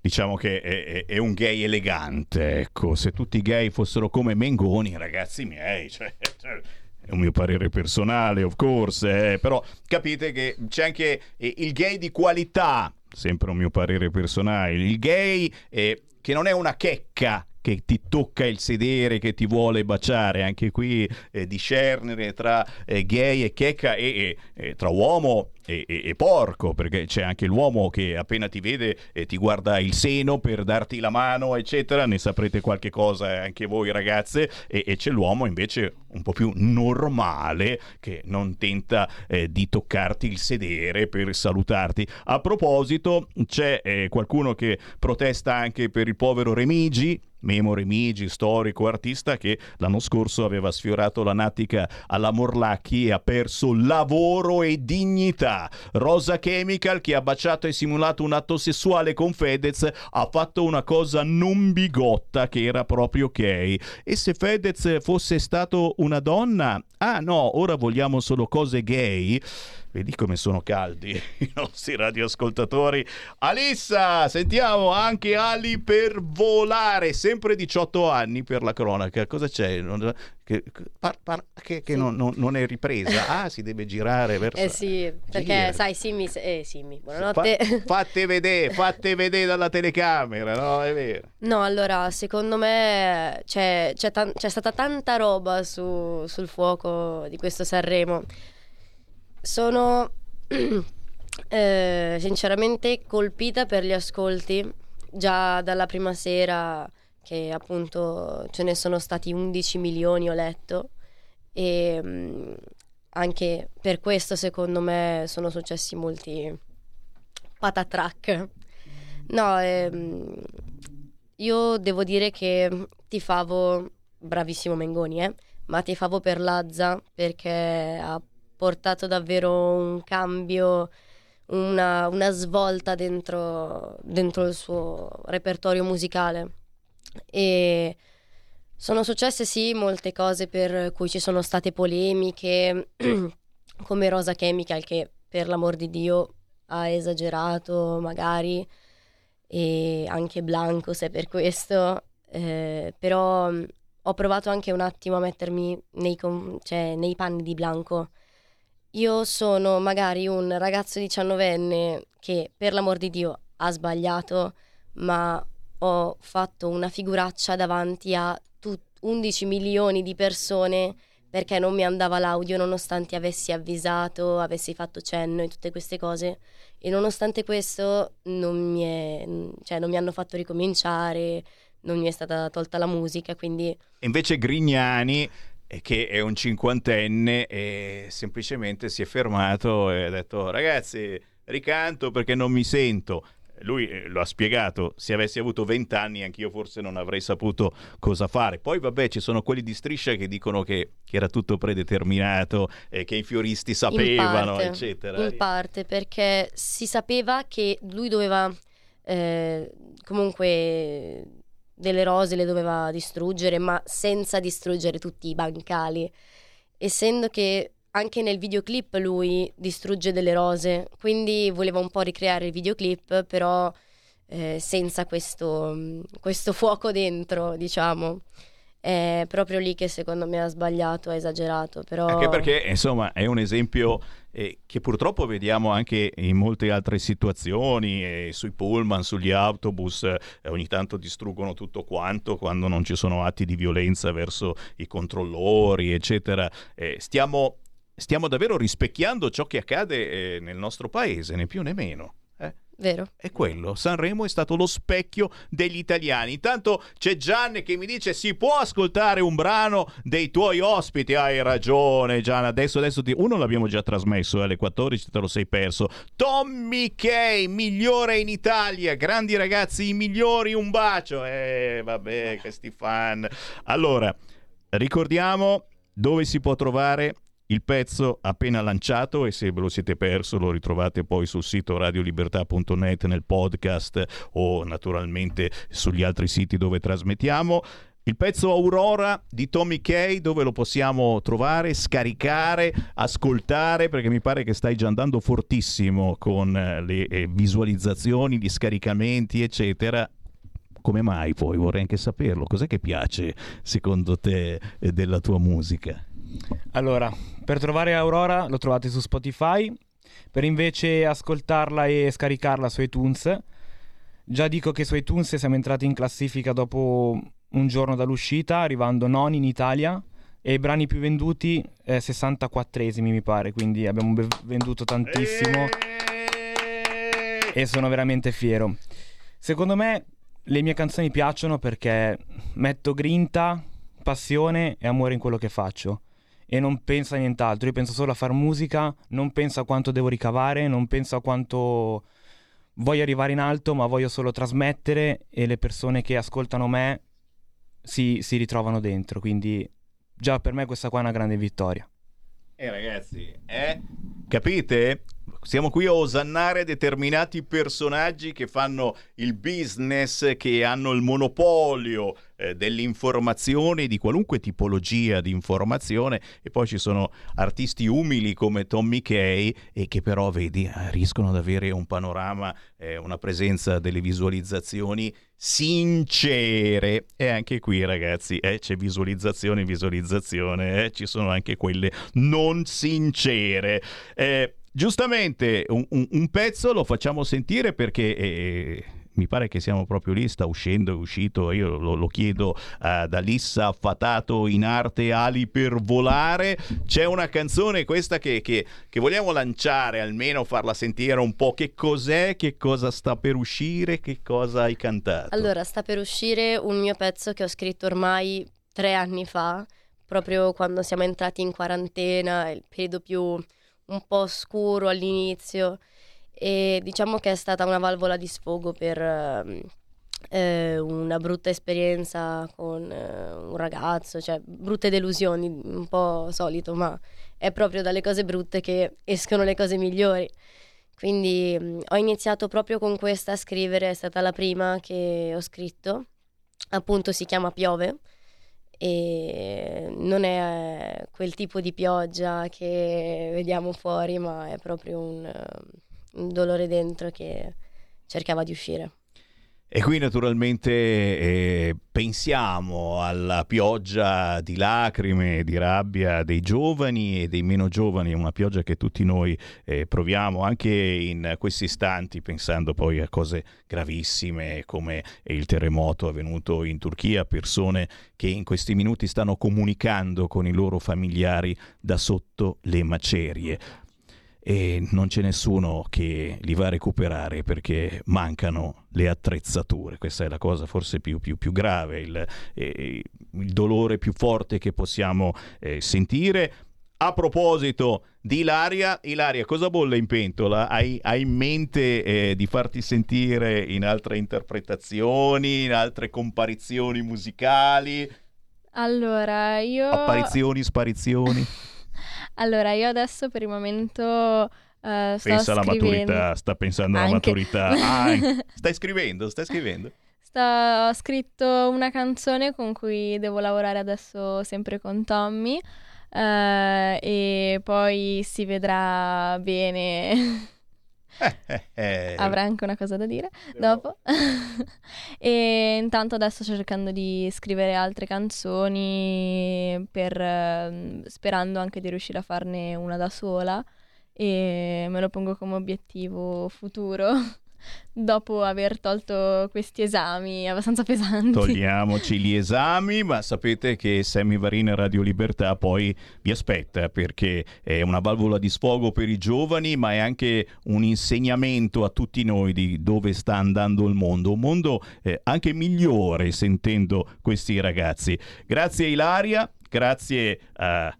Speaker 2: diciamo che è, è- è un gay elegante, ecco, se tutti i gay fossero come Mengoni, ragazzi miei, cioè, cioè, è un mio parere personale, of course, eh, però capite che c'è anche eh, il gay di qualità, sempre un mio parere personale, il gay eh, che non è una checca che ti tocca il sedere, che ti vuole baciare, anche qui eh, discernere tra eh, gay e checca e, e- e tra uomo e, e- e porco, perché c'è anche l'uomo che appena ti vede eh, ti guarda il seno per darti la mano, eccetera, ne saprete qualche cosa anche voi ragazze, e, e c'è l'uomo invece un po' più normale che non tenta eh, di toccarti il sedere per salutarti. A proposito, c'è eh, qualcuno che protesta anche per il povero Remigi, Memo Remigi, storico artista che l'anno scorso aveva sfiorato la natica alla Morlacchi e ha perso lavoro e dignità. Rosa Chemical che ha baciato e simulato un atto sessuale con Fedez ha fatto una cosa non bigotta che era proprio gay. E se Fedez fosse stato una donna? Ah no, ora vogliamo solo cose gay. Vedi come sono caldi i nostri radioascoltatori. Alissa, sentiamo anche ali per volare, sempre 18 anni per la cronaca. Cosa c'è? Che, par- par- che- che non, non- non è ripresa? Ah, si deve girare verso...
Speaker 26: Eh sì, perché
Speaker 2: Gira.
Speaker 26: sai, Simmi, eh Simmi,
Speaker 2: Fa-
Speaker 26: buonanotte.
Speaker 2: fate vedere, fate vedere dalla telecamera, no? È vero.
Speaker 26: No, allora, secondo me c'è, c'è tan- c'è stata tanta roba su- sul fuoco di questo Sanremo. Sono eh, sinceramente colpita per gli ascolti già dalla prima sera che appunto ce ne sono stati 11 milioni ho letto e mm, anche per questo secondo me sono successi molti patatrack. No, ehm, io devo dire che tifavo, bravissimo Mengoni, eh, ma tifavo per Lazza perché ha portato davvero un cambio, una, una svolta dentro, dentro il suo repertorio musicale. E sono successe sì molte cose per cui ci sono state polemiche, come Rosa Chemical che per l'amor di Dio ha esagerato magari e anche Blanco se per questo, eh, però mh, ho provato anche un attimo a mettermi nei, com- cioè, nei panni di Blanco. Io sono magari un ragazzo diciannovenne che per l'amor di Dio ha sbagliato, ma ho fatto una figuraccia davanti a tut- 11 milioni di persone perché non mi andava l'audio nonostante avessi avvisato, avessi fatto cenno e tutte queste cose. E nonostante questo non mi, è- cioè, non mi hanno fatto ricominciare, non mi è stata tolta la musica, quindi
Speaker 2: invece Grignani, che è un cinquantenne, e semplicemente si è fermato e ha detto ragazzi ricanto perché non mi sento. Lui eh, lo ha spiegato, se avessi avuto 20 anni anch'io forse non avrei saputo cosa fare. Poi vabbè ci sono quelli di striscia che dicono che, che era tutto predeterminato, e che i fioristi sapevano,
Speaker 26: in parte,
Speaker 2: eccetera.
Speaker 26: In parte perché si sapeva che lui doveva eh, comunque delle rose le doveva distruggere, ma senza distruggere tutti i bancali. Essendo che anche nel videoclip lui distrugge delle rose, quindi voleva un po' ricreare il videoclip, però eh, senza questo, questo fuoco dentro, diciamo. È proprio lì che secondo me ha sbagliato, ha esagerato, però...
Speaker 2: Anche perché, insomma, è un esempio eh, che purtroppo vediamo anche in molte altre situazioni, eh, sui pullman, sugli autobus, eh, ogni tanto distruggono tutto quanto quando non ci sono atti di violenza verso i controllori, eccetera. Eh, stiamo, stiamo davvero rispecchiando ciò che accade eh, nel nostro paese, né più né meno.
Speaker 26: Vero.
Speaker 2: È quello, Sanremo è stato lo specchio degli italiani. Intanto c'è Gian che mi dice si può ascoltare un brano dei tuoi ospiti. Hai ragione Gian, adesso, adesso ti... uno l'abbiamo già trasmesso eh, alle 14, te lo sei perso. Tommy Kay, migliore in Italia, grandi ragazzi, i migliori, un bacio. Eh vabbè, questi fan. Allora, ricordiamo dove si può trovare il pezzo appena lanciato e se ve lo siete perso lo ritrovate poi sul sito radiolibertà.net nel podcast o naturalmente sugli altri siti dove trasmettiamo. Il pezzo Aurora di Tommy Kay dove lo possiamo trovare, scaricare, ascoltare perché mi pare che stai già andando fortissimo con eh, le eh, visualizzazioni, gli scaricamenti eccetera. Come mai poi? Vorrei anche saperlo. Cos'è che piace secondo te eh, della tua musica?
Speaker 25: Allora, per trovare Aurora lo trovate su Spotify, per invece ascoltarla e scaricarla su iTunes. Già dico che su iTunes siamo entrati in classifica dopo un giorno dall'uscita, arrivando non in Italia. E i brani più venduti eh, 64esimi mi pare, quindi abbiamo be- venduto tantissimo. E sono veramente fiero. Secondo me le mie canzoni piacciono perché metto grinta, passione e amore in quello che faccio. E non penso a nient'altro, io penso solo a fare musica, non penso a quanto devo ricavare, non penso a quanto voglio arrivare in alto, ma voglio solo trasmettere e le persone che ascoltano me si, si ritrovano dentro. Quindi già per me questa qua è una grande vittoria.
Speaker 2: Eh ragazzi, eh? Capite? Siamo qui a osannare determinati personaggi che fanno il business, che hanno il monopolio eh, dell'informazione, di qualunque tipologia di informazione, e poi ci sono artisti umili come Tommy Kay e che però, vedi, eh, riescono ad avere un panorama, eh, una presenza delle visualizzazioni sincere. E anche qui, ragazzi, eh, c'è visualizzazione, visualizzazione, eh, ci sono anche quelle non sincere. Eh, giustamente un, un, un, pezzo lo facciamo sentire perché eh, mi pare che siamo proprio lì, sta uscendo, è uscito, io lo, lo chiedo uh, da Lissa Fatato in arte Ali per volare, c'è una canzone questa che, che, che, vogliamo lanciare, almeno farla sentire un po', che cos'è, che cosa sta per uscire, che cosa hai cantato?
Speaker 26: Allora, sta per uscire un mio pezzo che ho scritto ormai tre anni fa, proprio quando siamo entrati in quarantena, il periodo più un po' scuro all'inizio e diciamo che è stata una valvola di sfogo per ehm, eh, una brutta esperienza con eh, un ragazzo, cioè brutte delusioni, un po' solito, ma è proprio dalle cose brutte che escono le cose migliori. Quindi mh, mm, ho iniziato proprio con questa a scrivere, è stata la prima che ho scritto, appunto si chiama Piove e non è quel tipo di pioggia che vediamo fuori, ma è proprio un, un dolore dentro che cercava di uscire.
Speaker 2: E qui naturalmente eh, pensiamo alla pioggia di lacrime, di rabbia dei giovani e dei meno giovani, una pioggia che tutti noi eh, proviamo anche in questi istanti, pensando poi a cose gravissime come il terremoto avvenuto in Turchia, persone che in questi minuti stanno comunicando con i loro familiari da sotto le macerie e non c'è nessuno che li va a recuperare perché mancano le attrezzature. Questa è la cosa forse più, più, più grave, il, eh, il, dolore più forte che possiamo eh, sentire. A proposito di Ilaria, Ilaria, cosa bolle in pentola? Hai, hai in mente eh, di farti sentire in altre interpretazioni, in altre comparizioni musicali?
Speaker 27: Allora, io...
Speaker 2: Apparizioni, sparizioni?
Speaker 27: Allora, io adesso per il momento uh, sto
Speaker 2: Pensa alla maturità, sta pensando alla
Speaker 27: Anche.
Speaker 2: maturità. Ah, stai scrivendo, stai scrivendo.
Speaker 27: Sto, ho scritto una canzone con cui devo lavorare adesso sempre con Tommy eh, e poi si vedrà bene.
Speaker 2: Eh,
Speaker 27: Avrà anche una cosa da dire dopo. e intanto adesso sto cercando di scrivere altre canzoni per, ehm, sperando anche di riuscire a farne una da sola e me lo pongo come obiettivo futuro. Dopo aver tolto questi esami abbastanza pesanti.
Speaker 2: Togliamoci gli esami, ma sapete che Sammy Varina Radio Libertà poi vi aspetta perché è una valvola di sfogo per i giovani, ma è anche un insegnamento a tutti noi di dove sta andando il mondo, un mondo eh, anche migliore sentendo questi ragazzi. Grazie Ilaria, grazie a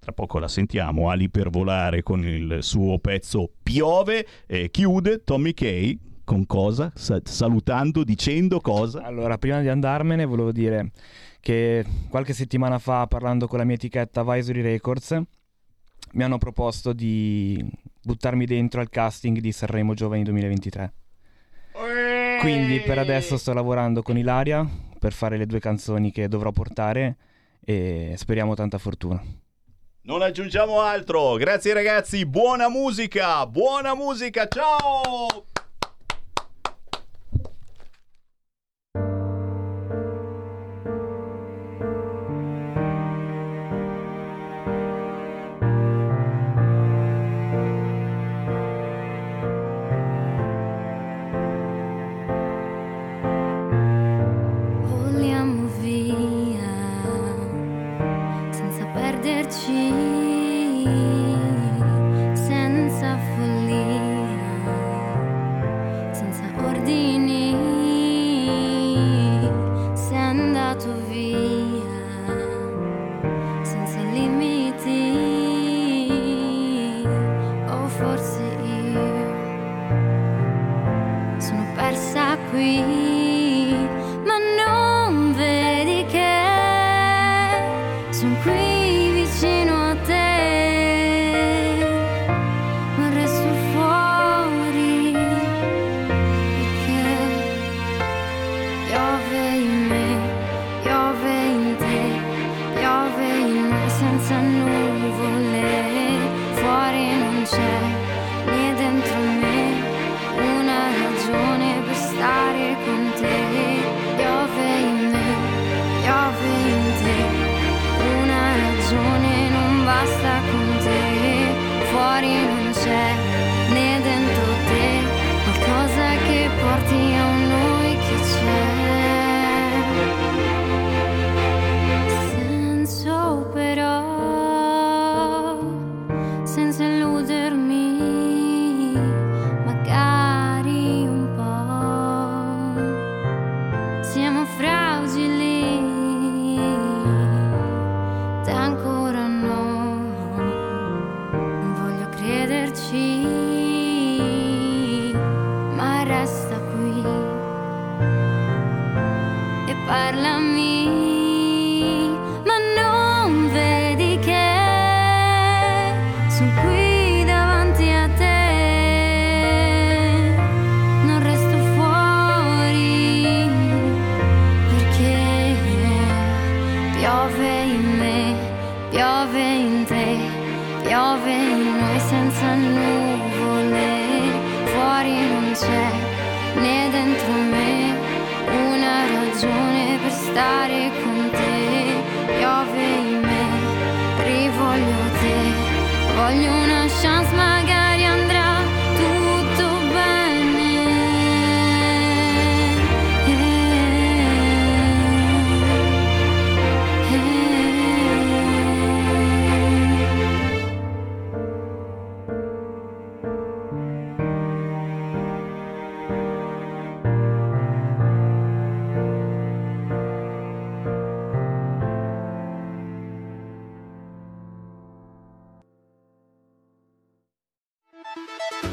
Speaker 2: tra poco la sentiamo, Ali per volare con il suo pezzo Piove, eh, chiude Tommy Kay con cosa? Sa- salutando, dicendo cosa?
Speaker 25: Allora, prima di andarmene volevo dire
Speaker 2: che qualche settimana fa, parlando con la mia etichetta Visory Records, mi hanno proposto di buttarmi dentro al casting di Sanremo Giovani 2023. Quindi per adesso sto lavorando con Ilaria per fare le due canzoni che dovrò portare e speriamo tanta fortuna.
Speaker 25: Non aggiungiamo altro. Grazie ragazzi, buona musica, buona musica, ciao!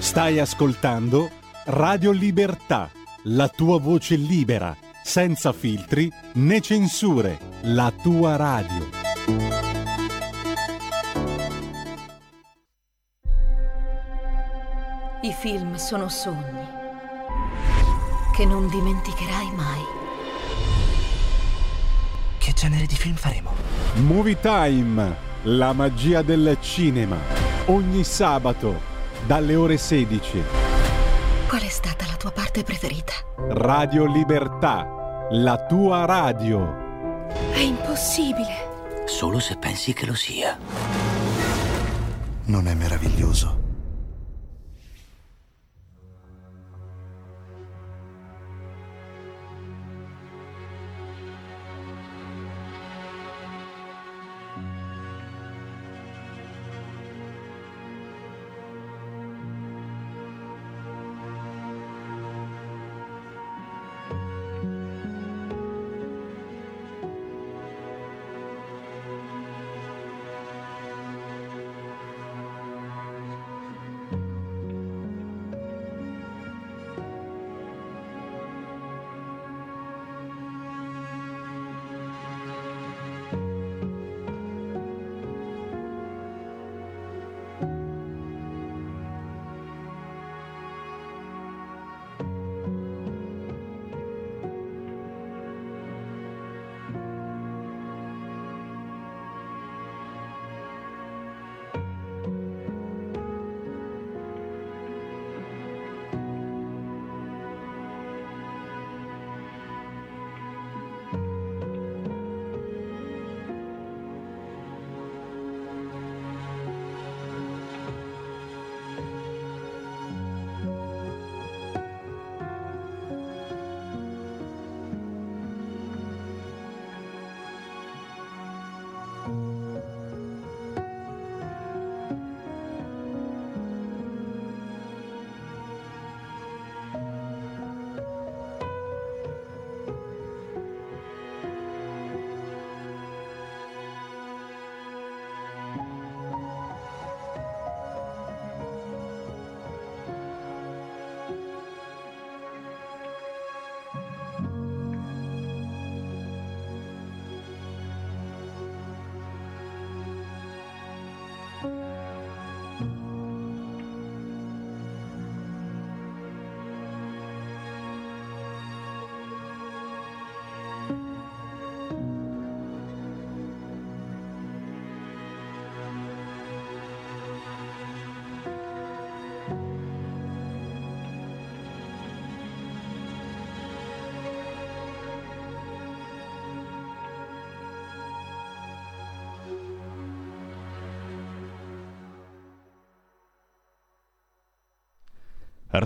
Speaker 6: Stai ascoltando Radio Libertà, la tua voce libera, senza filtri né censure, la tua radio.
Speaker 21: I film sono sogni che non dimenticherai mai.
Speaker 23: Che genere di film faremo?
Speaker 6: Movie Time, la magia del cinema. Ogni sabato, dalle ore 16.
Speaker 21: Qual è stata la tua parte preferita?
Speaker 6: Radio Libertà, la tua radio.
Speaker 21: È impossibile.
Speaker 23: Solo se pensi che lo sia.
Speaker 22: Non è meraviglioso?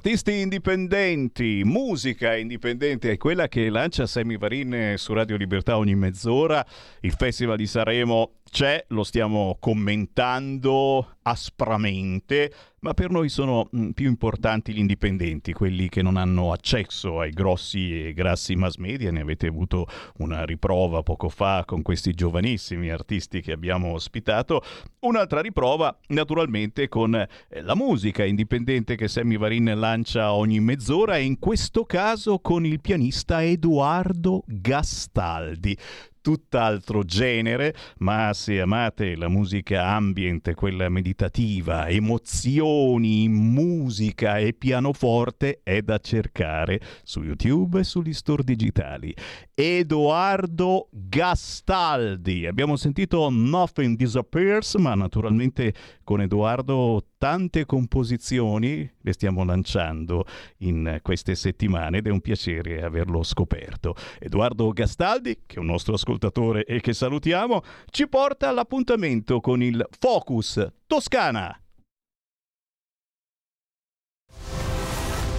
Speaker 2: Artisti indipendenti, musica indipendente è quella che lancia Sammy Varin su Radio Libertà ogni mezz'ora. Il Festival di Sanremo c'è, lo stiamo commentando aspramente, ma per noi sono mm, più importanti gli indipendenti, quelli che non hanno accesso ai grossi e grassi mass media. Ne avete avuto una riprova poco fa con questi giovanissimi artisti che abbiamo ospitato. Un'altra riprova, naturalmente, con eh, la musica indipendente che Sammy Varin lancia ogni mezz'ora e in questo caso con il pianista Edoardo Gastaldi tutt'altro genere, ma se amate la musica ambient, quella meditativa, emozioni, musica e pianoforte, è da cercare su YouTube e sugli store digitali. Edoardo Gastaldi. Abbiamo sentito Nothing Disappears, ma naturalmente con Edoardo tante composizioni le stiamo lanciando in queste settimane ed è un piacere averlo scoperto. Edoardo Gastaldi, che è un nostro ascoltatore e che salutiamo, ci porta all'appuntamento con il Focus Toscana.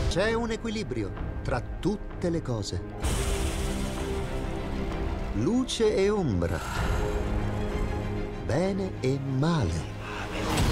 Speaker 28: C'è un equilibrio tra tutte le cose luce e ombra, bene e male.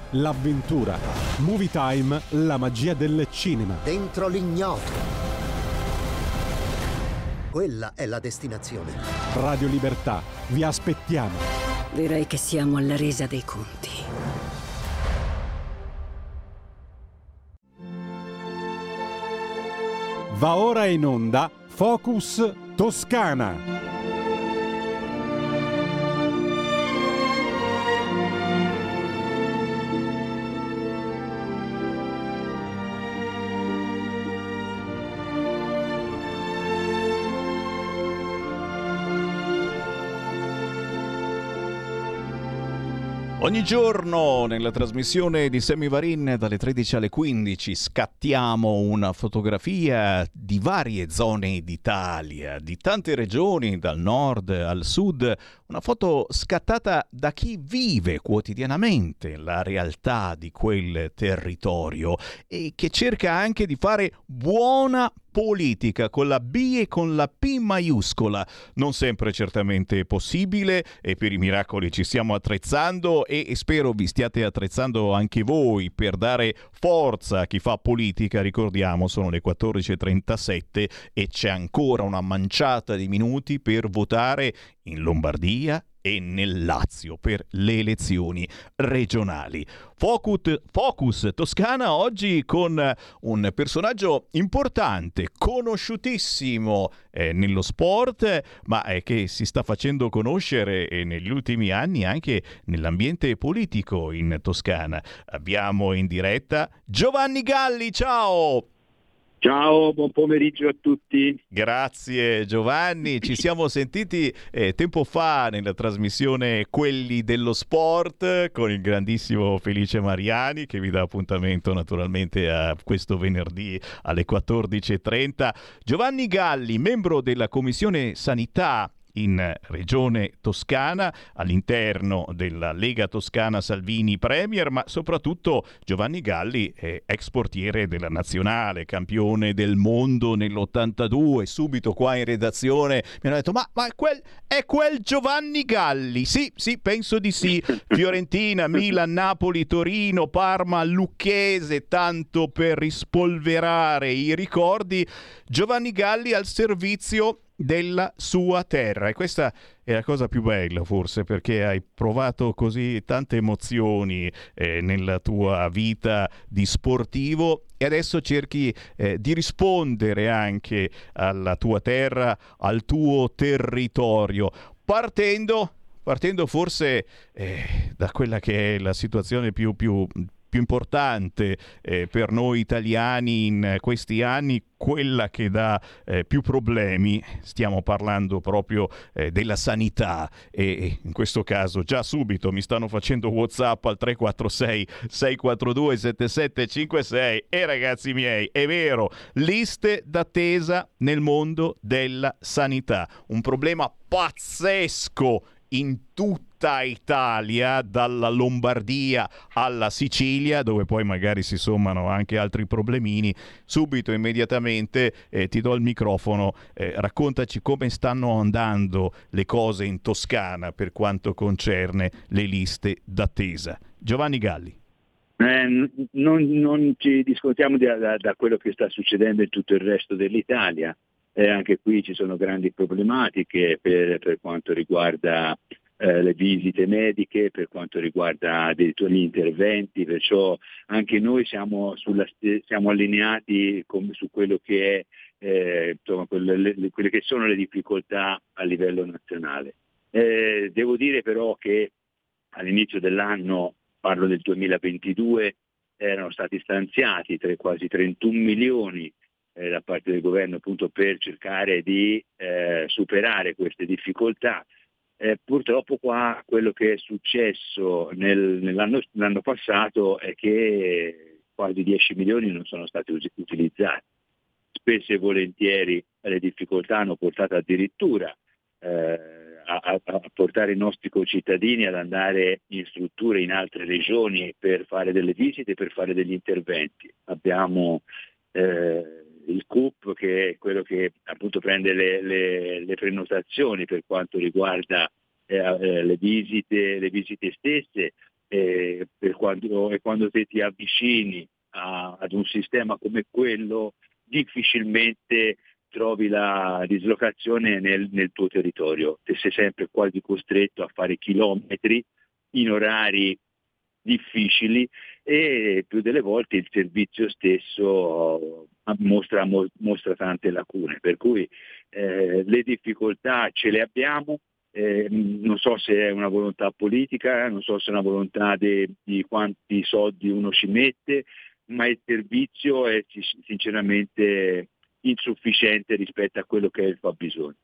Speaker 6: l'avventura. Movie Time, la magia del cinema.
Speaker 28: Dentro l'ignoto. Quella è la destinazione.
Speaker 6: Radio Libertà, vi aspettiamo.
Speaker 29: Direi che siamo alla resa dei conti.
Speaker 6: Va ora in onda Focus Toscana.
Speaker 2: Ogni giorno nella trasmissione di Semivarin dalle 13 alle 15 scattiamo una fotografia di varie zone d'Italia, di tante regioni, dal nord al sud, una foto scattata da chi vive quotidianamente la realtà di quel territorio e che cerca anche di fare buona politica con la B e con la P maiuscola. Non sempre certamente possibile e per i miracoli ci stiamo attrezzando e spero vi stiate attrezzando anche voi per dare forza a chi fa politica. Ricordiamo, sono le 14.37 e c'è ancora una manciata di minuti per votare in Lombardia e nel Lazio per le elezioni regionali. Focus, Focus Toscana oggi con un personaggio importante, conosciutissimo eh, nello sport, ma eh, che si sta facendo conoscere eh, negli ultimi anni anche nell'ambiente politico in Toscana. Abbiamo in diretta Giovanni Galli, ciao!
Speaker 30: Ciao, buon pomeriggio a tutti.
Speaker 2: Grazie Giovanni, ci siamo sentiti eh, tempo fa nella trasmissione Quelli dello Sport con il grandissimo Felice Mariani che vi dà appuntamento naturalmente a questo venerdì alle 14.30. Giovanni Galli, membro della Commissione Sanità in Regione Toscana all'interno della Lega Toscana Salvini Premier, ma soprattutto Giovanni Galli è ex portiere della Nazionale, campione del mondo nell'82, subito qua in redazione mi hanno detto ma, ma è, quel, è quel Giovanni Galli? Sì, sì, penso di sì. Fiorentina, Milan, Napoli, Torino, Parma, Lucchese, tanto per rispolverare i ricordi. Giovanni Galli al servizio della sua terra. E questa è la cosa più bella forse perché hai provato così tante emozioni eh, nella tua vita di sportivo e adesso cerchi eh, di rispondere anche alla tua terra, al tuo territorio, partendo, partendo forse eh, da quella che è la situazione più, più più importante eh, per noi italiani in questi anni, quella che dà eh, più problemi, stiamo parlando proprio eh, della sanità e in questo caso già subito mi stanno facendo Whatsapp al 346 642 7756 e ragazzi miei, è vero, liste d'attesa nel mondo della sanità, un problema pazzesco in tutta Italia, dalla Lombardia alla Sicilia, dove poi magari si sommano anche altri problemini, subito, immediatamente eh, ti do il microfono, eh, raccontaci come stanno andando le cose in Toscana per quanto concerne le liste d'attesa. Giovanni Galli.
Speaker 30: Eh, non, non, ci discontiamo da, da, da quello che sta succedendo in tutto il resto dell'Italia eh, anche qui ci sono grandi problematiche per, per quanto riguarda eh, le visite mediche, per quanto riguarda addirittura gli interventi, perciò anche noi siamo, sulla, siamo allineati con, su quello che è, eh, insomma, quelle, le, quelle, che sono le difficoltà a livello nazionale. Eh, devo dire però che all'inizio dell'anno, parlo del 2022, erano stati stanziati tre, quasi 31 milioni eh, da parte del governo appunto per cercare di eh, superare queste difficoltà. Eh, purtroppo qua quello che è successo nel, nell'anno, nell'anno, passato è che quasi 10 milioni non sono stati utilizzati. Spesso e volentieri le difficoltà hanno portato addirittura eh, a, a, portare i nostri concittadini ad andare in strutture in altre regioni per fare delle visite, per fare degli interventi. Abbiamo eh, il CUP che è quello che appunto prende le, le, le prenotazioni per quanto riguarda eh, eh le, visite, le visite stesse eh, quando, e quando te ti avvicini a, ad un sistema come quello difficilmente trovi la dislocazione nel, nel tuo territorio, te sei sempre quasi costretto a fare chilometri in orari difficili e più delle volte il servizio stesso mostra, mostra tante lacune, per cui eh, le difficoltà ce le abbiamo, eh, non so se è una volontà politica, non so se è una volontà di quanti soldi uno ci mette, ma il servizio è sinceramente insufficiente rispetto a quello che è il fabbisogno.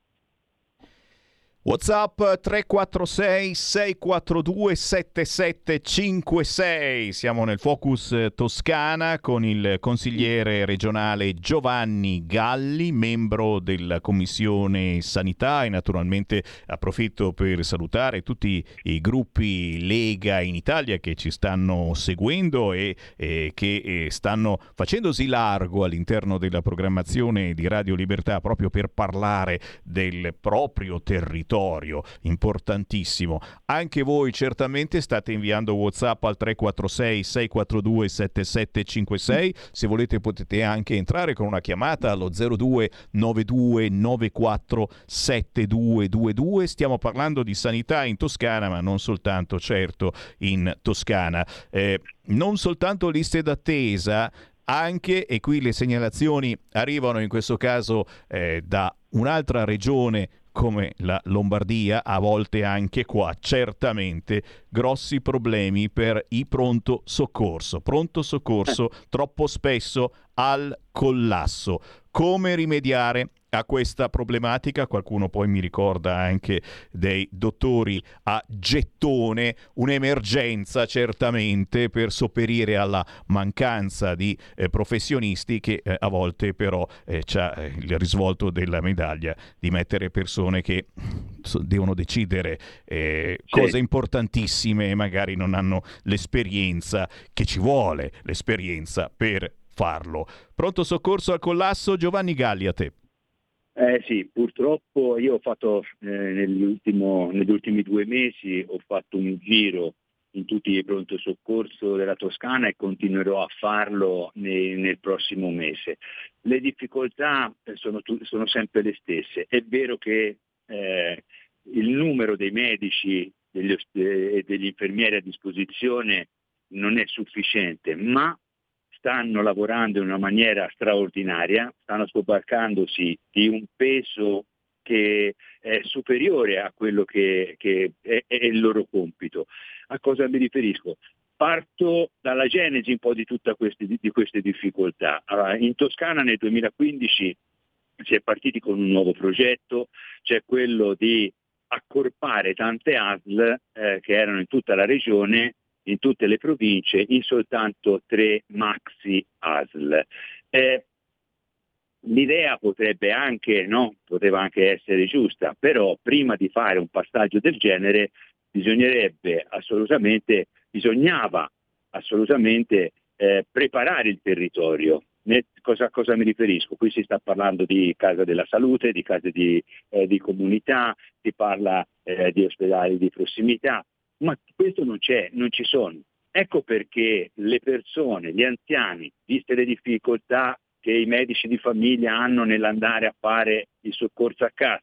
Speaker 2: WhatsApp 346 642 7756. Siamo nel Focus Toscana con il consigliere regionale Giovanni Galli, membro della Commissione Sanità e naturalmente approfitto per salutare tutti i gruppi Lega in Italia che ci stanno seguendo e, e che eh, stanno facendosi largo all'interno della programmazione di Radio Libertà proprio per parlare del proprio territorio territorio, importantissimo. Anche voi certamente state inviando WhatsApp al 346 642 7756. Se volete potete anche entrare con una chiamata allo 02 92 94 7222. Stiamo parlando di sanità in Toscana, ma non soltanto, certo, in Toscana. Eh, non soltanto liste d'attesa, anche, e qui le segnalazioni arrivano in questo caso eh, da un'altra regione come la Lombardia, a volte anche qua, certamente grossi problemi per i pronto soccorso. Pronto soccorso troppo spesso al collasso. Come rimediare a questa problematica. Qualcuno poi mi ricorda anche dei dottori a gettone, un'emergenza certamente per sopperire alla mancanza di eh, professionisti che eh, a volte però eh, c'ha eh, il risvolto della medaglia di mettere persone che so, devono decidere eh, sì. cose importantissime e magari non hanno l'esperienza che ci vuole, l'esperienza per farlo. Pronto soccorso al collasso Giovanni Galli a te.
Speaker 30: Eh sì, purtroppo io ho fatto eh, negli, ultimi due mesi, ho fatto un giro in tutti i pronto soccorso della Toscana e continuerò a farlo nei, nel prossimo mese. Le difficoltà eh, sono, sono, sempre le stesse. È vero che eh, il numero dei medici e degli, degli infermieri a disposizione non è sufficiente, ma stanno lavorando in una maniera straordinaria, stanno scobarcandosi di un peso che è superiore a quello che, che è, è, il loro compito. A cosa mi riferisco? parto dalla genesi un po' di tutte di queste difficoltà. Allora, in Toscana nel 2015 si è partiti con un nuovo progetto, cioè quello di accorpare tante ASL eh, che erano in tutta la regione, in tutte le province, in soltanto tre maxi ASL. Eh, l'idea potrebbe anche, no? poteva anche essere giusta, però prima di fare un passaggio del genere bisognerebbe assolutamente, bisognava assolutamente eh, preparare il territorio. Cosa, cosa, mi riferisco? Qui si sta parlando di casa della salute, di case di, eh, di comunità, si parla eh, di ospedali di prossimità, ma questo non c'è, non ci sono. Ecco perché le persone, gli anziani, viste le difficoltà che i medici di famiglia hanno nell'andare a fare il soccorso a casa,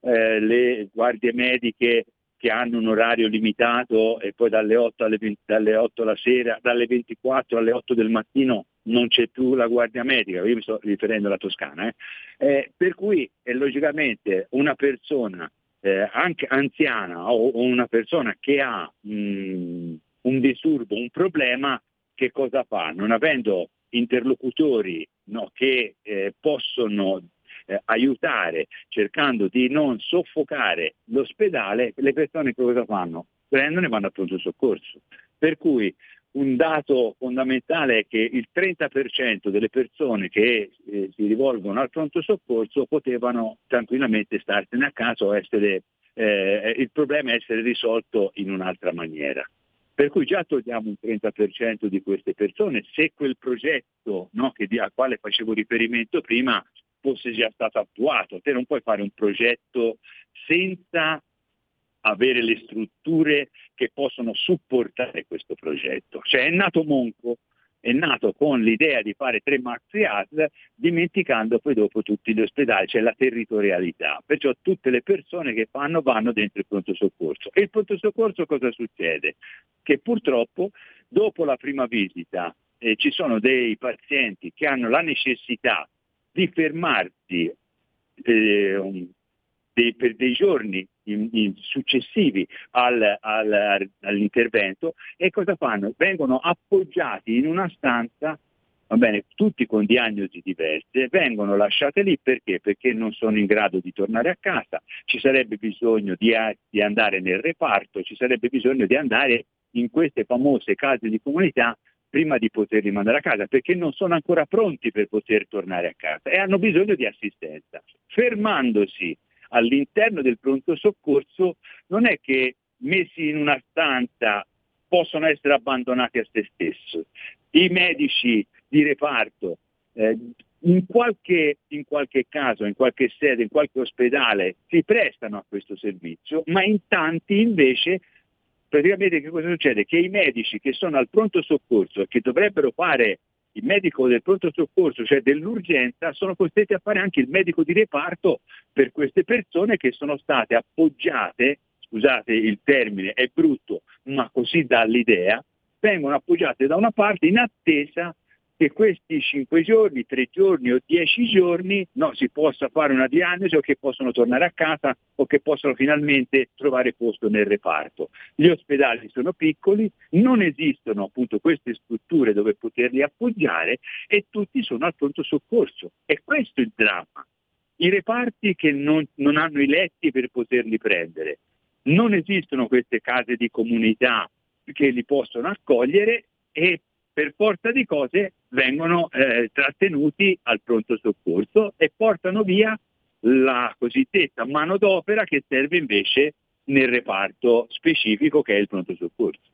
Speaker 30: eh, le guardie mediche che hanno un orario limitato e poi dalle 8, alle 20, dalle 8 la sera, dalle 24 alle 8 del mattino non c'è più la guardia medica, io mi sto riferendo alla Toscana, eh. Eh, per cui eh, logicamente una persona eh, anche anziana o, o, una persona che ha mh, mm, un disturbo, un problema, che cosa fa? Non avendo interlocutori no, che eh, possono eh, aiutare cercando di non soffocare l'ospedale, le persone cosa fanno? Prendono e vanno a pronto soccorso. Per cui un dato fondamentale è che il 30% delle persone che eh, si rivolgono al pronto soccorso potevano tranquillamente starsene a casa o essere, eh, il problema essere risolto in un'altra maniera. Per cui già togliamo un 30% di queste persone, se quel progetto no, che, al quale facevo riferimento prima fosse già stato attuato. Te non puoi fare un progetto senza avere le strutture che possono supportare questo progetto. Cioè è nato Monco, è nato con l'idea di fare tre maxi ASL, dimenticando poi dopo tutti gli ospedali, cioè la territorialità. Perciò tutte le persone che fanno vanno dentro il pronto soccorso. E il pronto soccorso cosa succede? Che purtroppo dopo la prima visita eh, ci sono dei pazienti che hanno la necessità di fermarsi eh, dei, per dei giorni successivi al, al, all'intervento e cosa fanno? Vengono appoggiati in una stanza va bene, tutti con diagnosi diverse, vengono lasciate lì perché? Perché non sono in grado di tornare a casa, ci sarebbe bisogno di, di, andare nel reparto, ci sarebbe bisogno di andare in queste famose case di comunità prima di poterli mandare a casa, perché non sono ancora pronti per poter tornare a casa e hanno bisogno di assistenza. Fermandosi all'interno del pronto soccorso non è che messi in una stanza possono essere abbandonati a se stesso. I medici di reparto eh, in, qualche, in qualche caso, in qualche sede, in qualche ospedale si prestano a questo servizio, ma in tanti invece praticamente che cosa succede? Che i medici che sono al pronto soccorso e che dovrebbero fare il medico del pronto soccorso, cioè dell'urgenza, sono costretti a fare anche il medico di reparto per queste persone che sono state appoggiate, scusate il termine è brutto, ma così dà l'idea, vengono appoggiate da una parte in attesa che questi cinque giorni, tre giorni o dieci giorni no, si possa fare una diagnosi o che possono tornare a casa o che possano finalmente trovare posto nel reparto. Gli ospedali sono piccoli, non esistono appunto queste strutture dove poterli appoggiare e tutti sono al pronto soccorso. E questo è il dramma. I reparti che non, non hanno i letti per poterli prendere. Non esistono queste case di comunità che li possono accogliere e per forza di cose vengono eh, trattenuti al pronto soccorso e portano via la cosiddetta manodopera che serve invece nel reparto specifico che è il pronto soccorso.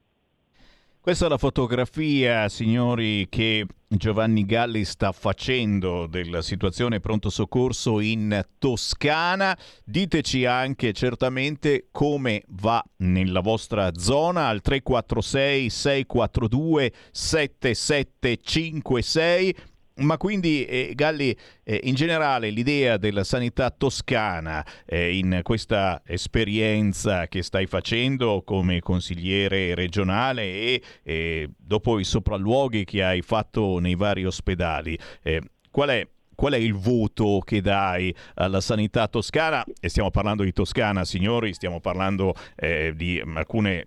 Speaker 2: Questa è la fotografia, signori, che Giovanni Galli sta facendo della situazione pronto soccorso in Toscana. Diteci anche certamente come va nella vostra zona al 346 642 7756 ma quindi eh, Galli, eh, in generale l'idea della sanità toscana eh, in questa esperienza che stai facendo come consigliere regionale e eh, dopo i sopralluoghi che hai fatto nei vari ospedali, eh, qual è qual è il voto che dai alla sanità toscana? E stiamo parlando di Toscana, signori, stiamo parlando eh, di alcune,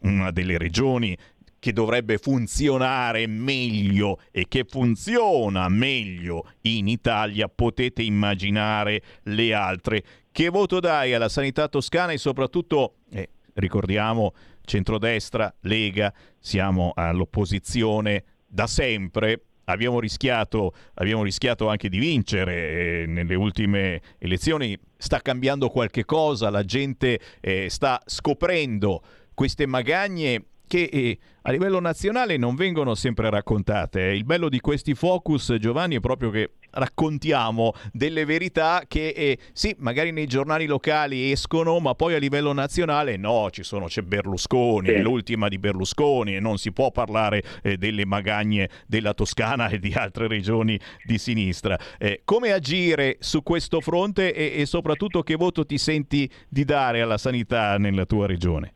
Speaker 2: una delle regioni che dovrebbe funzionare meglio e che funziona meglio in Italia, potete immaginare le altre. Che voto dai alla sanità toscana e soprattutto, eh, ricordiamo, centrodestra, Lega, siamo all'opposizione da sempre abbiamo rischiato, abbiamo rischiato anche di vincere eh, nelle ultime elezioni. Sta cambiando qualche cosa, la gente eh, sta scoprendo queste magagne che eh, a livello nazionale non vengono sempre raccontate. Il bello di questi focus, Giovanni, è proprio che raccontiamo delle verità che eh, sì, magari nei giornali locali escono, ma poi a livello nazionale no, ci sono, c'è Berlusconi, sì. l'ultima di Berlusconi e non si può parlare eh, delle magagne della Toscana e di altre regioni di sinistra. Eh, come agire su questo fronte e, e soprattutto che voto ti senti di dare alla sanità nella tua regione?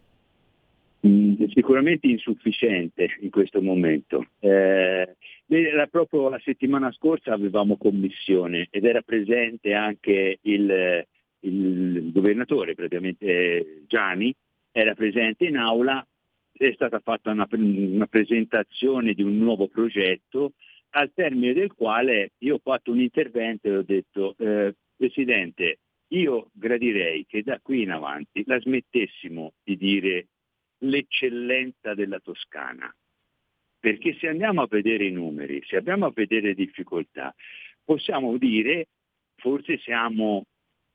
Speaker 30: Mm, sicuramente insufficiente in questo momento. Eh, proprio la settimana scorsa avevamo commissione ed era presente anche il, il governatore, praticamente Gianni, era presente in aula, è stata fatta una, una presentazione di un nuovo progetto al termine del quale io ho fatto un intervento e ho detto eh, Presidente, io gradirei che da qui in avanti la smettessimo di dire l'eccellenza della Toscana. Perché se andiamo a vedere i numeri, se andiamo a vedere difficoltà, possiamo dire forse siamo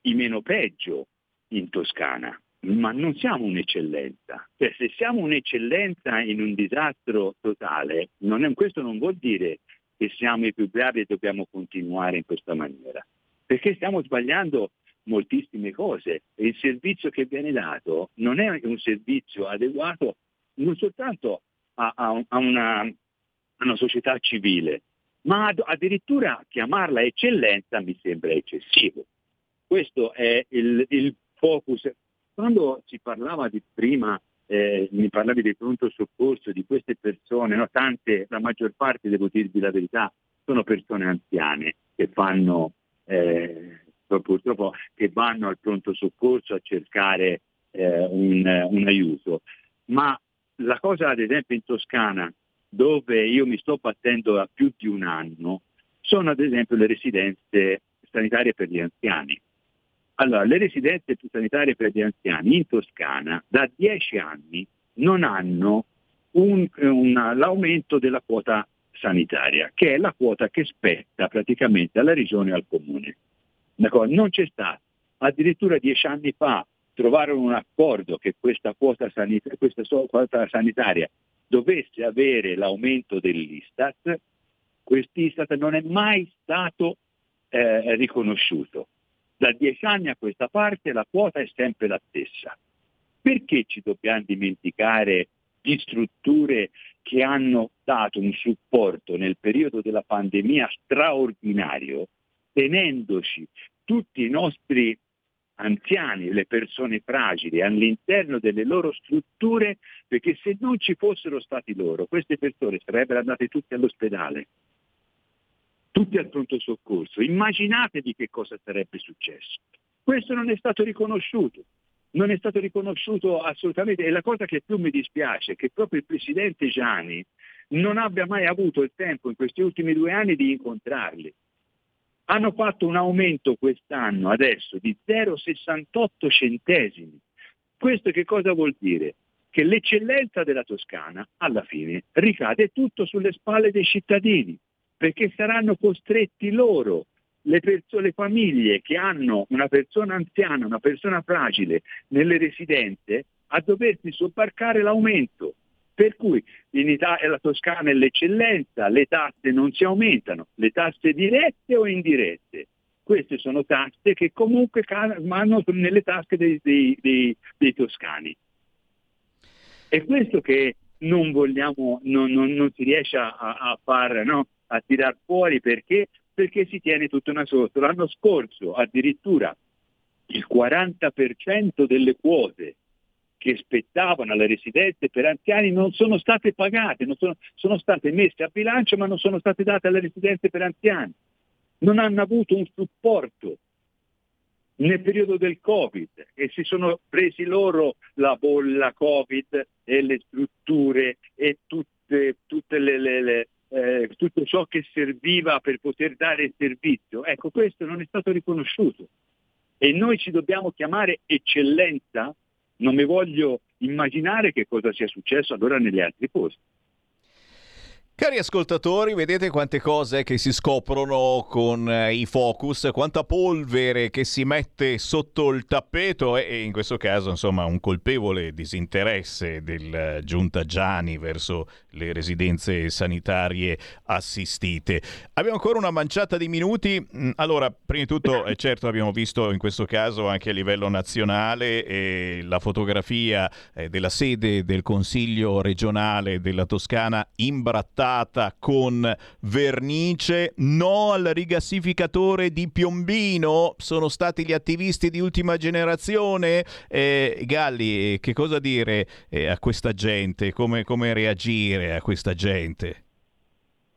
Speaker 30: i meno peggio in Toscana, ma non siamo un'eccellenza. Cioè, se siamo un'eccellenza in un disastro totale, non è, questo non vuol dire che siamo i più bravi e dobbiamo continuare in questa maniera, perché stiamo sbagliando moltissime cose e il servizio che viene dato non è un servizio adeguato non soltanto a, a, a, una, a una, società civile, ma ad, addirittura chiamarla eccellenza mi sembra eccessivo. Questo è il, il focus. Quando si parlava di prima, eh, mi parlavi del pronto soccorso di queste persone, no? tante, la maggior parte, devo dirvi la verità, sono persone anziane che fanno eh, purtroppo che vanno al pronto soccorso a cercare eh, un, un aiuto. Ma la cosa ad esempio in Toscana, dove io mi sto battendo da più di un anno, sono ad esempio le residenze sanitarie per gli anziani. Allora, le residenze sanitarie per gli anziani in Toscana da dieci anni non hanno un, un, l'aumento della quota sanitaria, che è la quota che spetta praticamente alla regione e al comune. Non c'è stato. Addirittura dieci anni fa trovarono un accordo che questa quota, sanita- questa quota sanitaria dovesse avere l'aumento dell'Istat, quest'Istat non è mai stato eh, riconosciuto. Da dieci anni a questa parte la quota è sempre la stessa. Perché ci dobbiamo dimenticare di strutture che hanno dato un supporto nel periodo della pandemia straordinario tenendoci tutti i nostri anziani, le persone fragili all'interno delle loro strutture, perché se non ci fossero stati loro, queste persone sarebbero andate tutte all'ospedale, tutti al pronto soccorso. Immaginatevi che cosa sarebbe successo. Questo non è stato riconosciuto, non è stato riconosciuto assolutamente e la cosa che più mi dispiace è che proprio il Presidente Gianni non abbia mai avuto il tempo in questi ultimi due anni di incontrarli hanno fatto un aumento quest'anno adesso di 0,68 centesimi. Questo che cosa vuol dire? Che l'eccellenza della Toscana alla fine ricade tutto sulle spalle dei cittadini, perché saranno costretti loro, le, perso- le famiglie che hanno una persona anziana, una persona fragile nelle residenze, a doversi sobbarcare l'aumento. Per cui in Italia la Toscana è l'eccellenza, le tasse non si aumentano, le tasse dirette o indirette. Queste sono tasse che comunque vanno nelle tasche dei, dei, dei, dei toscani. È questo che non vogliamo, non, non, non si riesce a, a far, no? a tirar fuori perché? Perché si tiene tutta una sotto. L'anno scorso addirittura il 40% delle quote che spettavano alle residenze per anziani non sono state pagate, sono, sono, state messe a bilancio ma non sono state date alle residenze per anziani. Non hanno avuto un supporto nel periodo del Covid e si sono presi loro la bolla Covid e le strutture e tutte, tutte le, le, le eh, tutto ciò che serviva per poter dare il servizio. Ecco, questo non è stato riconosciuto. E noi ci dobbiamo chiamare eccellenza? Non mi voglio immaginare che cosa sia successo allora negli altri posti.
Speaker 2: Cari ascoltatori, vedete quante cose che si scoprono con eh, i focus, quanta polvere che si mette sotto il tappeto e, in questo caso insomma un colpevole disinteresse del eh, giunta Gianni verso le residenze sanitarie assistite. Abbiamo ancora una manciata di minuti. Mm, allora, prima di tutto, eh, certo abbiamo visto in questo caso anche a livello nazionale eh, la fotografia eh, della sede del Consiglio regionale della Toscana imbrattata passata con vernice, no al rigassificatore di Piombino, sono stati gli attivisti di ultima generazione. Eh, Galli, che cosa dire eh, a questa gente? Come, come reagire a questa gente?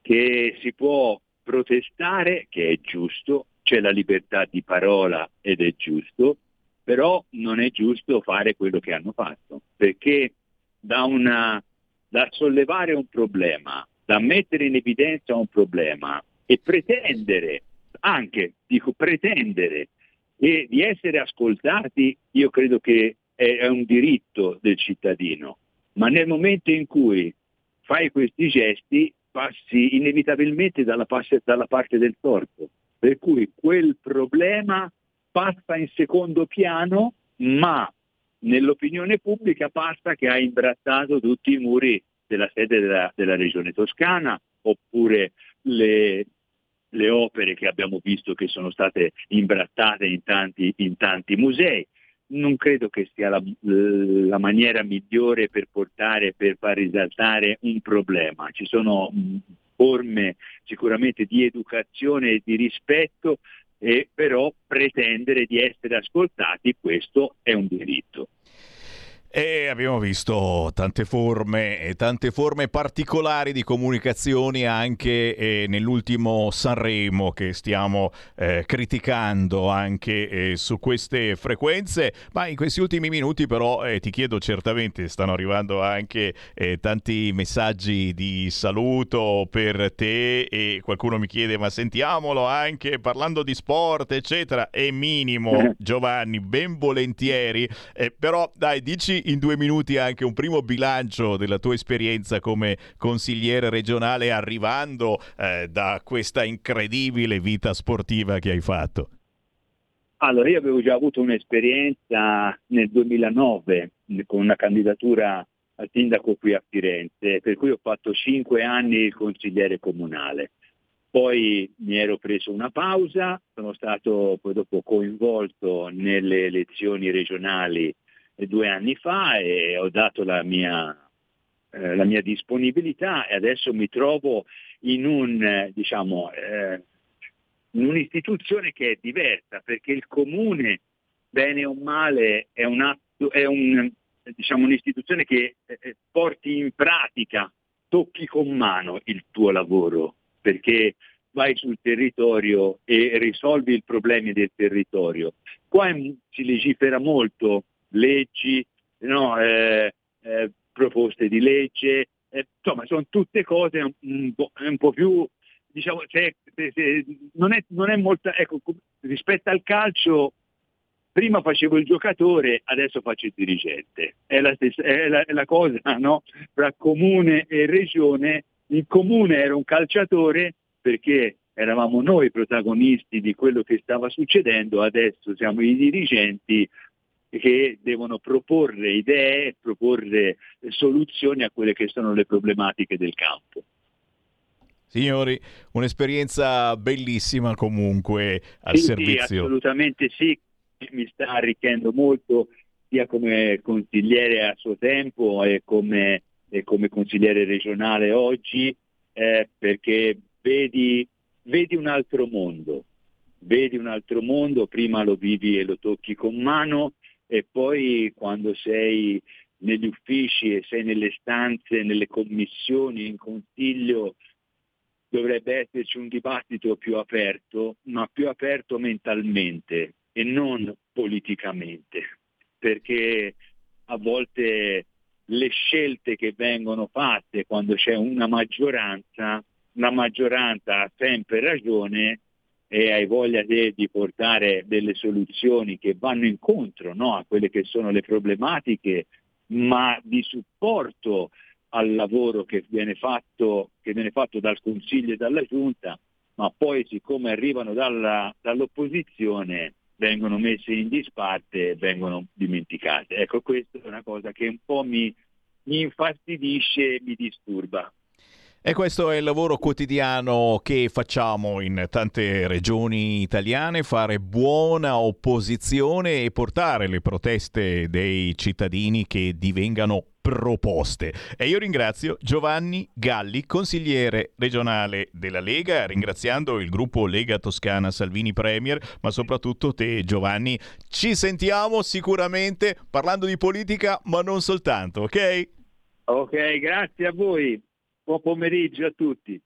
Speaker 30: Che si può protestare, che è giusto, c'è la libertà di parola ed è giusto, però non è giusto fare quello che hanno fatto, perché da, una, da sollevare un problema da mettere in evidenza un problema e pretendere, anche dico pretendere, e di essere ascoltati, io credo che è un diritto del cittadino, ma nel momento in cui fai questi gesti passi inevitabilmente dalla, dalla parte del torto, per cui quel problema passa in secondo piano, ma nell'opinione pubblica passa che ha imbrattato tutti i muri della sede della, della regione toscana oppure le, le, opere che abbiamo visto che sono state imbrattate in tanti, in tanti musei. Non credo che sia la, la, maniera migliore per portare, per far risaltare un problema. Ci sono forme sicuramente di educazione e di rispetto, e però pretendere di essere ascoltati, questo è un diritto.
Speaker 2: E abbiamo visto tante forme e tante forme particolari di comunicazioni anche eh, nell'ultimo Sanremo che stiamo eh, criticando anche eh, su queste frequenze. Ma in questi ultimi minuti però eh, ti chiedo certamente, stanno arrivando anche eh, tanti messaggi di saluto per te e qualcuno mi chiede ma sentiamolo anche parlando di sport eccetera. È minimo Giovanni, ben volentieri. Eh, però dai dici in due minuti anche un primo bilancio della tua esperienza come consigliere regionale arrivando eh, da questa incredibile vita sportiva che hai fatto.
Speaker 30: Allora, io avevo già avuto un'esperienza nel 2009 con una candidatura al sindaco qui a Firenze, per cui ho fatto cinque anni il consigliere comunale. Poi mi ero preso una pausa, sono stato poi dopo coinvolto nelle elezioni regionali due anni fa e ho dato la mia, eh, la mia disponibilità e adesso mi trovo in, un, diciamo, eh, in un'istituzione che è diversa perché il comune, bene o male, è, un atto, è un, diciamo, un'istituzione che eh, porti in pratica, tocchi con mano il tuo lavoro perché vai sul territorio e risolvi i problemi del territorio. Qua si legifera molto leggi, no, eh, eh, proposte di legge, eh, insomma sono tutte cose un, un, po', più, diciamo, se, se, se, non, è, non è molta, ecco, rispetto al calcio prima facevo il giocatore, adesso faccio il dirigente. È la, stessa, è la, è la cosa no? tra comune e regione. Il comune era un calciatore perché eravamo noi protagonisti di quello che stava succedendo, adesso siamo i dirigenti che devono proporre idee, proporre soluzioni a quelle che sono le problematiche del campo.
Speaker 2: Signori, un'esperienza bellissima comunque al
Speaker 30: sì,
Speaker 2: servizio.
Speaker 30: Sì, assolutamente sì, mi sta arricchendo molto sia come consigliere a suo tempo e come, e come consigliere regionale oggi, eh, perché vedi, vedi un altro mondo, vedi un altro mondo, prima lo vivi e lo tocchi con mano e poi quando sei negli uffici e sei nelle stanze, nelle commissioni, in consiglio, dovrebbe esserci un dibattito più aperto, ma più aperto mentalmente e non politicamente, perché a volte le scelte che vengono fatte quando c'è una maggioranza, la maggioranza ha sempre ragione e hai voglia di, di portare delle soluzioni che vanno incontro no, a quelle che sono le problematiche, ma di supporto al lavoro che viene fatto, che viene fatto dal Consiglio e dalla Giunta, ma poi siccome arrivano dalla, dall'opposizione vengono messe in disparte e vengono dimenticate. Ecco, questa è una cosa che un po' mi, mi infastidisce e mi disturba.
Speaker 2: E questo è il lavoro quotidiano che facciamo in tante regioni italiane, fare buona opposizione e portare le proteste dei cittadini che divengano proposte. E io ringrazio Giovanni Galli, consigliere regionale della Lega, ringraziando il gruppo Lega Toscana Salvini Premier, ma soprattutto te Giovanni. Ci sentiamo sicuramente parlando di politica, ma non soltanto, ok?
Speaker 30: Ok, grazie a voi. Buon pomeriggio a tutti.